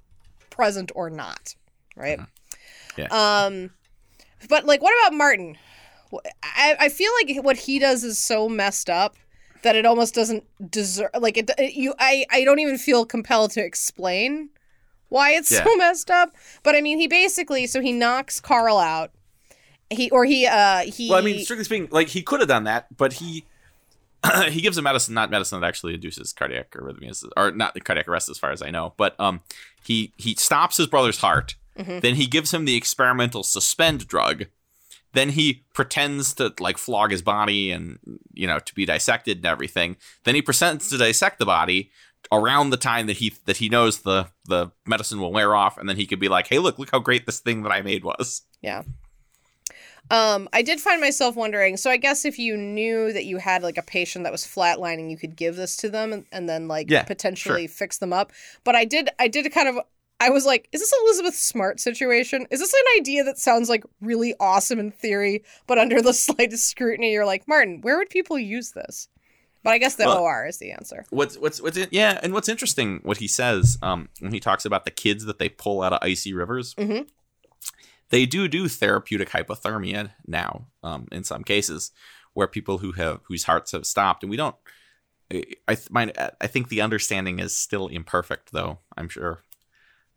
present or not, right? Yeah. Um, but like, what about Martin? I I feel like what he does is so messed up that it almost doesn't deserve. Like it, you, I I don't even feel compelled to explain why it's so [LAUGHS] messed up. But I mean, he basically so he knocks Carl out. He or he uh he. Well, I mean, strictly speaking, like he could have done that, but he [CLEARS THROAT] he gives a medicine, not medicine that actually induces cardiac arrhythmias, or not cardiac arrest, as far as I know. But um, he he stops his brother's heart. Mhm. Then he gives him the experimental suspend drug. Then he pretends to like flog his body and you know to be dissected and everything. Then he pretends to dissect the body around the time that he that he knows the the medicine will wear off, and then he could be like, "Hey, look, look how great this thing that I made was." Yeah. Um, I did find myself wondering. So I guess if you knew that you had like a patient that was flatlining, you could give this to them and, and then like Yeah, potentially fix them up. But I did, I did kind of. I was like, is this Elizabeth Smart situation? Is this an idea that sounds like really awesome in theory, but under the [LAUGHS] slightest scrutiny, you're like, Martin, where would people use this? But I guess the Well- OR is the answer. What's what's what's it? Yeah, and what's interesting, what he says um, when he talks about the kids that they pull out of icy rivers, Mhm. they do do therapeutic hypothermia now um, in some cases, where people who have whose hearts have stopped, and we don't. I th- mine, I think the understanding is still imperfect, though. I'm sure,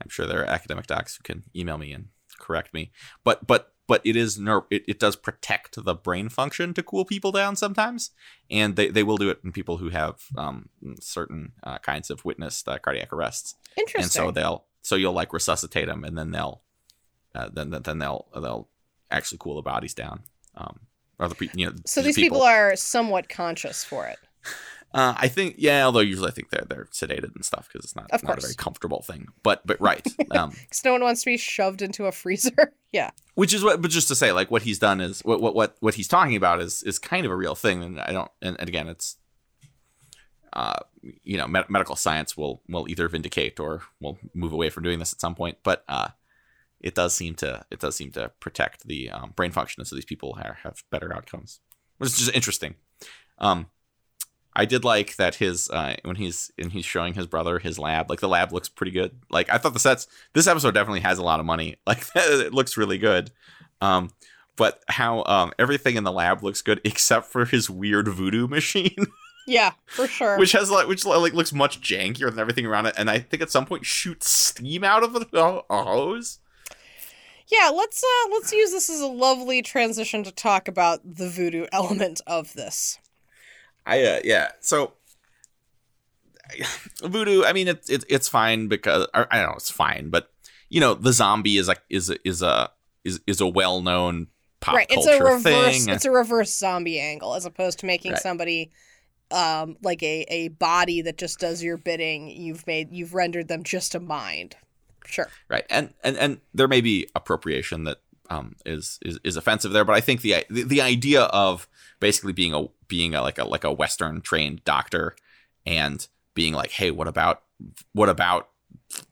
I'm sure there are academic docs who can email me and correct me. But but but it is ner- it, it does protect the brain function to cool people down sometimes and they, they will do it in people who have um, certain uh, kinds of witnessed uh, cardiac arrests, Interesting. and so they'll so you'll like resuscitate them, and then they'll uh, then then they'll they'll actually cool the bodies down. Um, or the you know so these people are somewhat conscious for it. Uh, I think yeah, although usually I think they're they're sedated and stuff because it's not Of not a very comfortable thing. But but right, [LAUGHS] um, Because no one wants to be shoved into a freezer. [LAUGHS] yeah. which is what but just to say like what he's done is what what what, what he's talking about is is kind of a real thing and i don't and, and again it's uh you know med- medical science will will either vindicate or will move away from doing this at some point but uh it does seem to it does seem to protect the um, brain function so these people have, have better outcomes which is just interesting um I did like that his uh, when he's and he's showing his brother his lab. Like the lab looks pretty good. Like I thought the sets. This episode definitely has a lot of money. [LAUGHS] Like it looks really good. Um, but how um everything in the lab looks good except for his weird voodoo [LAUGHS] machine, Yeah, for sure. which has like which like looks much jankier than everything around it, and I think at some point shoots steam out of a, a hose. Yeah, let's uh let's use this as a lovely transition to talk about the voodoo element of this. I uh, yeah. So [LAUGHS] voodoo. I mean, it's it, it's fine because or, I don't know. It's fine, but you know, the zombie is like is a, is a is is a well known pop right, it's culture a reverse thing. it's a reverse zombie angle as opposed to making Right. somebody um like a a body that just does your bidding. You've made you've rendered them just a mind. Sure. right, and and and there may be appropriation that um is is, is offensive there, but I think the, the the idea of basically being a being a like a like a Western trained doctor and being like, hey, what about what about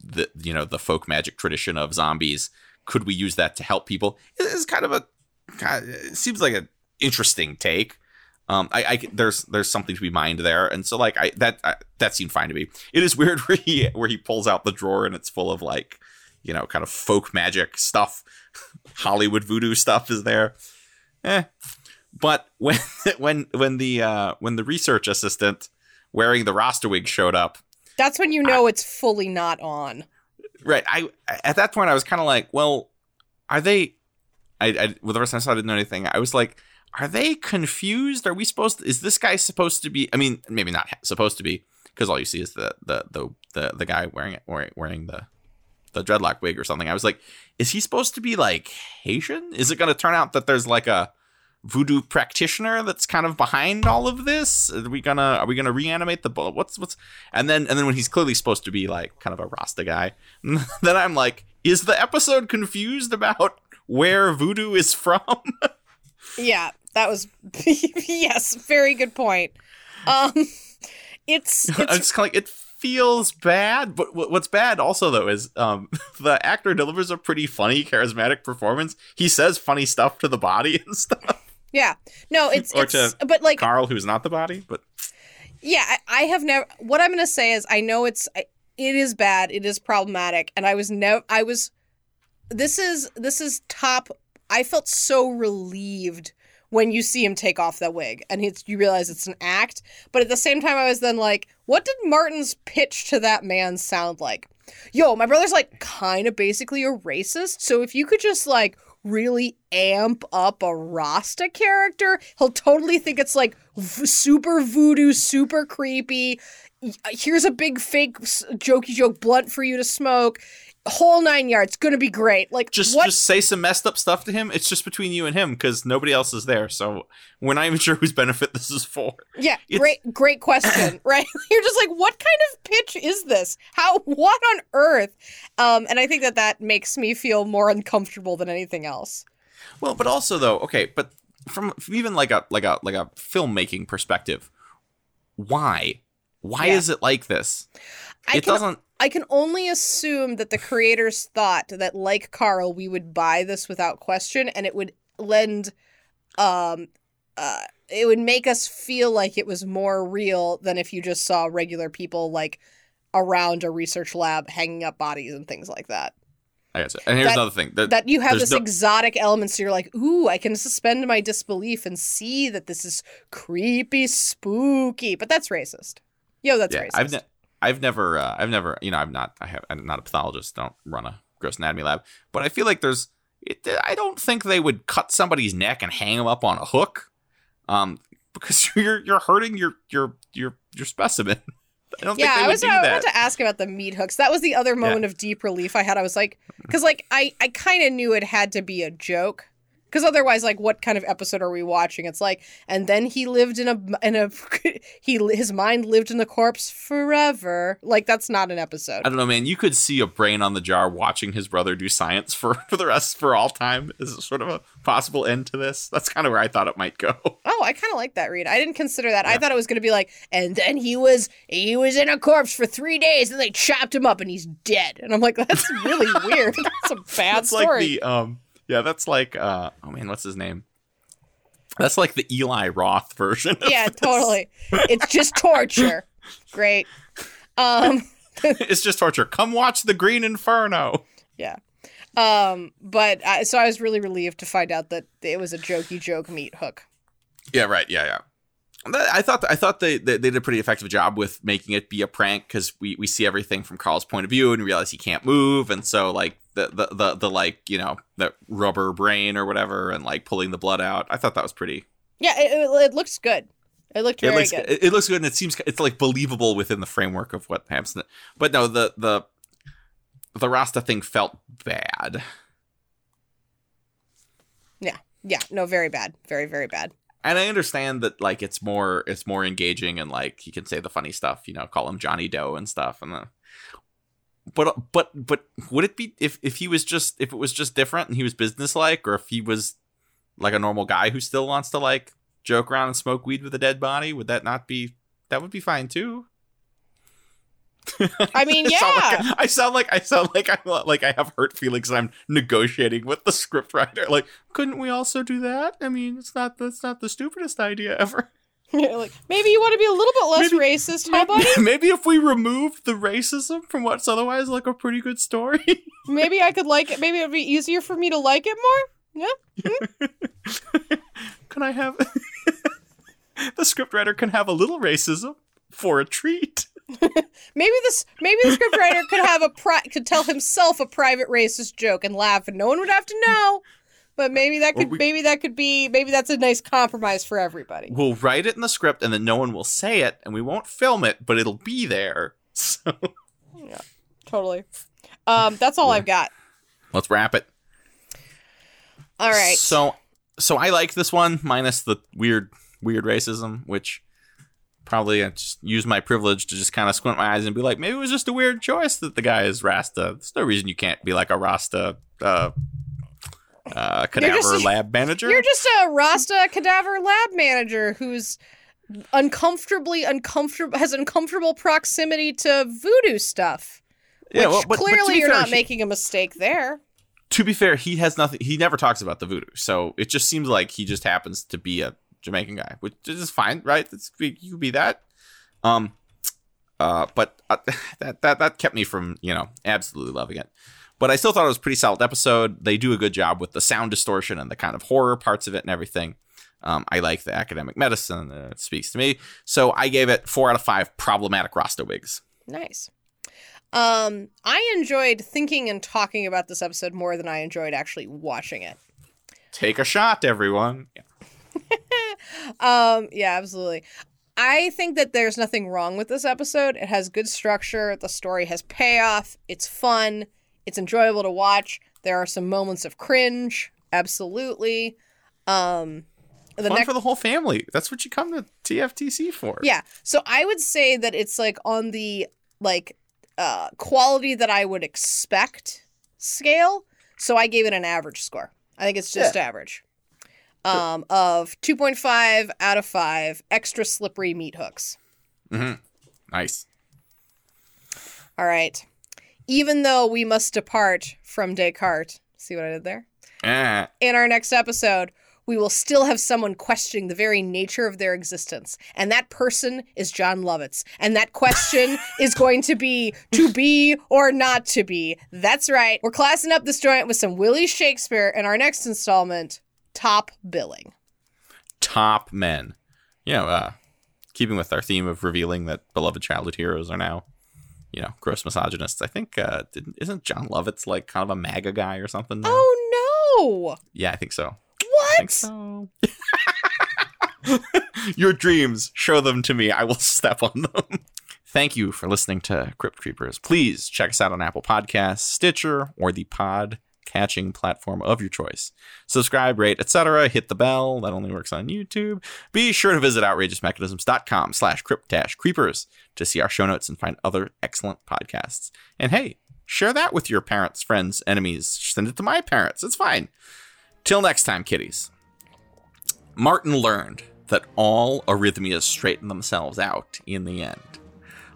the you know the folk magic tradition of zombies? Could we use that to help people? Is kind of a kind it seems like an interesting take. Um, I, I there's there's something to be mined there, and so like I that I, that seemed fine to me. It is weird [LAUGHS] where he where he pulls out the drawer and it's full of like you know kind of folk magic stuff, [LAUGHS] Hollywood voodoo stuff is there. Eh, but [LAUGHS] when when when the uh, when the research assistant wearing the Rasta wig showed up, That's when you know it's fully not on. right? I at that point I was kind of like, well, are they? I, I well the first time I saw I didn't know anything. I was like, are they confused? Are we supposed? To, is this guy supposed to be? I mean, maybe not supposed to be because all you see is the the the the, the guy wearing it wearing, wearing the the dreadlock wig or something. I was like, is he supposed to be like Haitian? Is it going to turn out that there's like a voodoo practitioner that's kind of behind all of this? Are we gonna are we gonna reanimate the bullet? What's what's and then and then when he's clearly supposed to be like kind of a Rasta guy, [LAUGHS] then I'm like, is the episode confused about where voodoo is from? [LAUGHS] Yeah, that was [LAUGHS] yes, very good point. Um, it's I'm it's just kind of like it feels bad, but what's bad also though is um [LAUGHS] the actor delivers a pretty funny, charismatic performance. He says funny stuff to the body [LAUGHS] and stuff. yeah, no, [LAUGHS] it's Or it's to but like Carl, who's not the body, but Yeah, I, I have never. What I'm going to say is, I know it's I- it is bad, it is problematic, and I was never. I was. This is this is top. I felt so relieved when you see him take off that wig, and it's you realize it's an act. But at the same time, I was then like, what did Martin's pitch to that man sound like? Yo, my brother's like kind of basically a racist. So if you could just like really amp up a Rasta character, he'll totally think it's like v- super voodoo, super creepy. Here's a big fake jokey joke blunt for you to smoke. Whole nine yards, gonna be great. Like just what? just say some messed up stuff to him. It's just between you and him because nobody else is there. So we're not even sure whose benefit [LAUGHS] this is for. yeah, it's- great, great question. [COUGHS] right? [LAUGHS] You're just like, what kind of pitch is this? How? What on earth? Um, and I think that that makes me feel more uncomfortable than anything else. Well, but also though, okay, but from, from even like a like a like a filmmaking perspective, why? Why Yeah. is it like this? I it can doesn't. I can only assume that the creators thought that, like Carl, we would buy this without question, and it would lend, um, uh, it would make us feel like it was more real than if you just saw regular people like around a research lab hanging up bodies and things like that. I guess. And here's That- another thing. That, That you have this no- exotic element, so you're like, ooh, I can suspend my disbelief and see that this is creepy, spooky. But that's racist. Yo, that's yeah, racist. I've ne- I've never uh, I've never you know I'm not I have I'm not a pathologist. Don't run a gross anatomy lab. But I feel like there's it, I don't think they would cut somebody's neck and hang them up on a hook, um, [LAUGHS] because you're you're hurting your your your your specimen. I don't yeah, think I was that. wanted to ask about the meat hooks. That was the other moment of deep relief I had. I was like, because like I I kind of knew it had to be a joke. Because otherwise, like, what kind of episode are we watching? It's like, and then he lived in a in a [LAUGHS] he his mind lived in the corpse forever. Like, that's not an episode. I don't know, man. You could see a brain on the jar watching his brother do science for, [LAUGHS] for the rest for all time is sort of a possible end to this. That's kind of where I thought it might go. [LAUGHS] Oh, I kind of like that read. I didn't consider that. I thought it was going to be like, and then he was he was in a corpse for three days, and they chopped him up, and he's dead. And I'm like, that's really weird. That's a bad That's story. like the um yeah, that's like uh oh man, what's his name? That's like the Eli Roth version. of yeah, this. totally. It's just torture. [LAUGHS] Great. Um, [LAUGHS] it's just torture. Come watch the Green Inferno. yeah. Um, but I, so I was really relieved to find out that it was a jokey joke meat hook. Yeah, right. Yeah, yeah. I thought I thought they, they they did a pretty effective job with making it be a prank because we, we see everything from Carl's point of view and realize he can't move and so like the, the the the like you know the rubber brain or whatever and like pulling the blood out. I thought that was pretty. Yeah, it, it, looks good. It looked It looks good. it, it looks good and it seems it's like believable within the framework of what happens. But no, the the the Rasta thing felt bad. Yeah, yeah, no, very bad. Very, very bad. and I understand that like it's more it's more engaging and like he can say the funny stuff, you know, call him Johnny Doe and stuff, and the. But but but would it be if if he was just if it was just different and he was businesslike, or if he was like a normal guy who still wants to like joke around and smoke weed with a dead body? Would that not be that would be fine too? [LAUGHS] I mean, [LAUGHS] I sound like- yeah. I sound like I sound like I'm like I have hurt feelings and I'm negotiating with the scriptwriter. Like, couldn't we also do that? I mean, it's not that's not the stupidest idea ever. [LAUGHS] like maybe you want to be a little bit less Maybe- racist, huh, buddy? [LAUGHS] Maybe if we remove the racism from what's otherwise like a pretty good story. [LAUGHS] Maybe I could like it. Maybe it'd be easier for me to like it more. Yeah. Hmm? can I have the scriptwriter can have a little racism for a treat? Maybe this. Maybe the scriptwriter could have a pri- could tell himself a private racist joke and laugh, and no one would have to know. But maybe that could. we- maybe that could be. Maybe that's a nice compromise for everybody. We'll write it in the script and then no one will say it and we won't film it, but it'll be there. [LAUGHS] So Totally. Um, that's all I've got. let's wrap it. All right. So so I like this one minus the weird weird racism, which probably I just use my privilege to just kind of squint my eyes and be like, maybe it was just a weird choice that the guy is Rasta. There's no reason you can't be like a Rasta uh, uh, cadaver just- [LAUGHS] lab manager. You're just a Rasta cadaver lab manager who's uncomfortably uncomfortable has uncomfortable proximity to voodoo stuff. Which Yeah, well, but- but clearly be you're fair, not he- making a mistake there. to be fair, he has nothing. He never talks about the voodoo, so it just seems like he just happens to be a Jamaican guy, which is fine, right? It's, you could be that. Um, uh, but uh, [LAUGHS] that that that kept me from you know absolutely loving it. But I still thought it was a pretty solid episode. They do a good job with the sound distortion and the kind of horror parts of it and everything. Um, I like the academic medicine; uh, it speaks to me. So I gave it four out of five problematic Rasta wigs. Nice. Um, I enjoyed thinking and talking about this episode more than I enjoyed actually watching it. Take a shot, everyone. [LAUGHS] Um, yeah, absolutely. I think that there's nothing wrong with this episode. It has good structure. The story has payoff. It's fun. It's enjoyable to watch. There are some moments of cringe. Absolutely. Um, the Fun next, for the whole family. That's what you come to TFTC for. yeah. So I would say that it's like on the like uh, quality that I would expect scale. So I gave it an average score. I think it's just average. Um, of 2.5 out of 5 extra slippery meat hooks. Mm-hmm. Nice. All right. Even though we must depart from Descartes, see what I did there? Eh. In our next episode, we will still have someone questioning the very nature of their existence. And that person is Jon Lovitz. And that question [LAUGHS] is going to be to be or not to be. That's right. We're classing up this joint with some Willie Shakespeare in our next installment, Top Billing. top men. You know, uh, keeping with our theme of revealing that beloved childhood heroes are now, you know, gross misogynists. I think uh, didn't, isn't Jon Lovitz like kind of a MAGA guy or something? now? Oh no! yeah, I think so. I think so. [LAUGHS] Your dreams, show them to me. I will [LAUGHS] step on them. Thank you for listening to Crypt Creepers. Please check us out on Apple Podcasts, Stitcher, or the pod catching platform of your choice. Subscribe, rate, etc. Hit the bell. That only works on YouTube. Be sure to visit outrageousmechanisms.com slash crypt creepers to see our show notes and find other excellent podcasts. And hey, share that with your parents, friends, enemies. Send it to my parents. It's fine. Till next time, kiddies. Martin learned that all arrhythmias straighten themselves out in the end.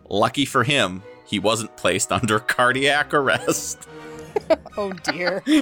Lucky for him, he wasn't placed [LAUGHS] under cardiac arrest. [LAUGHS] Oh dear. [LAUGHS]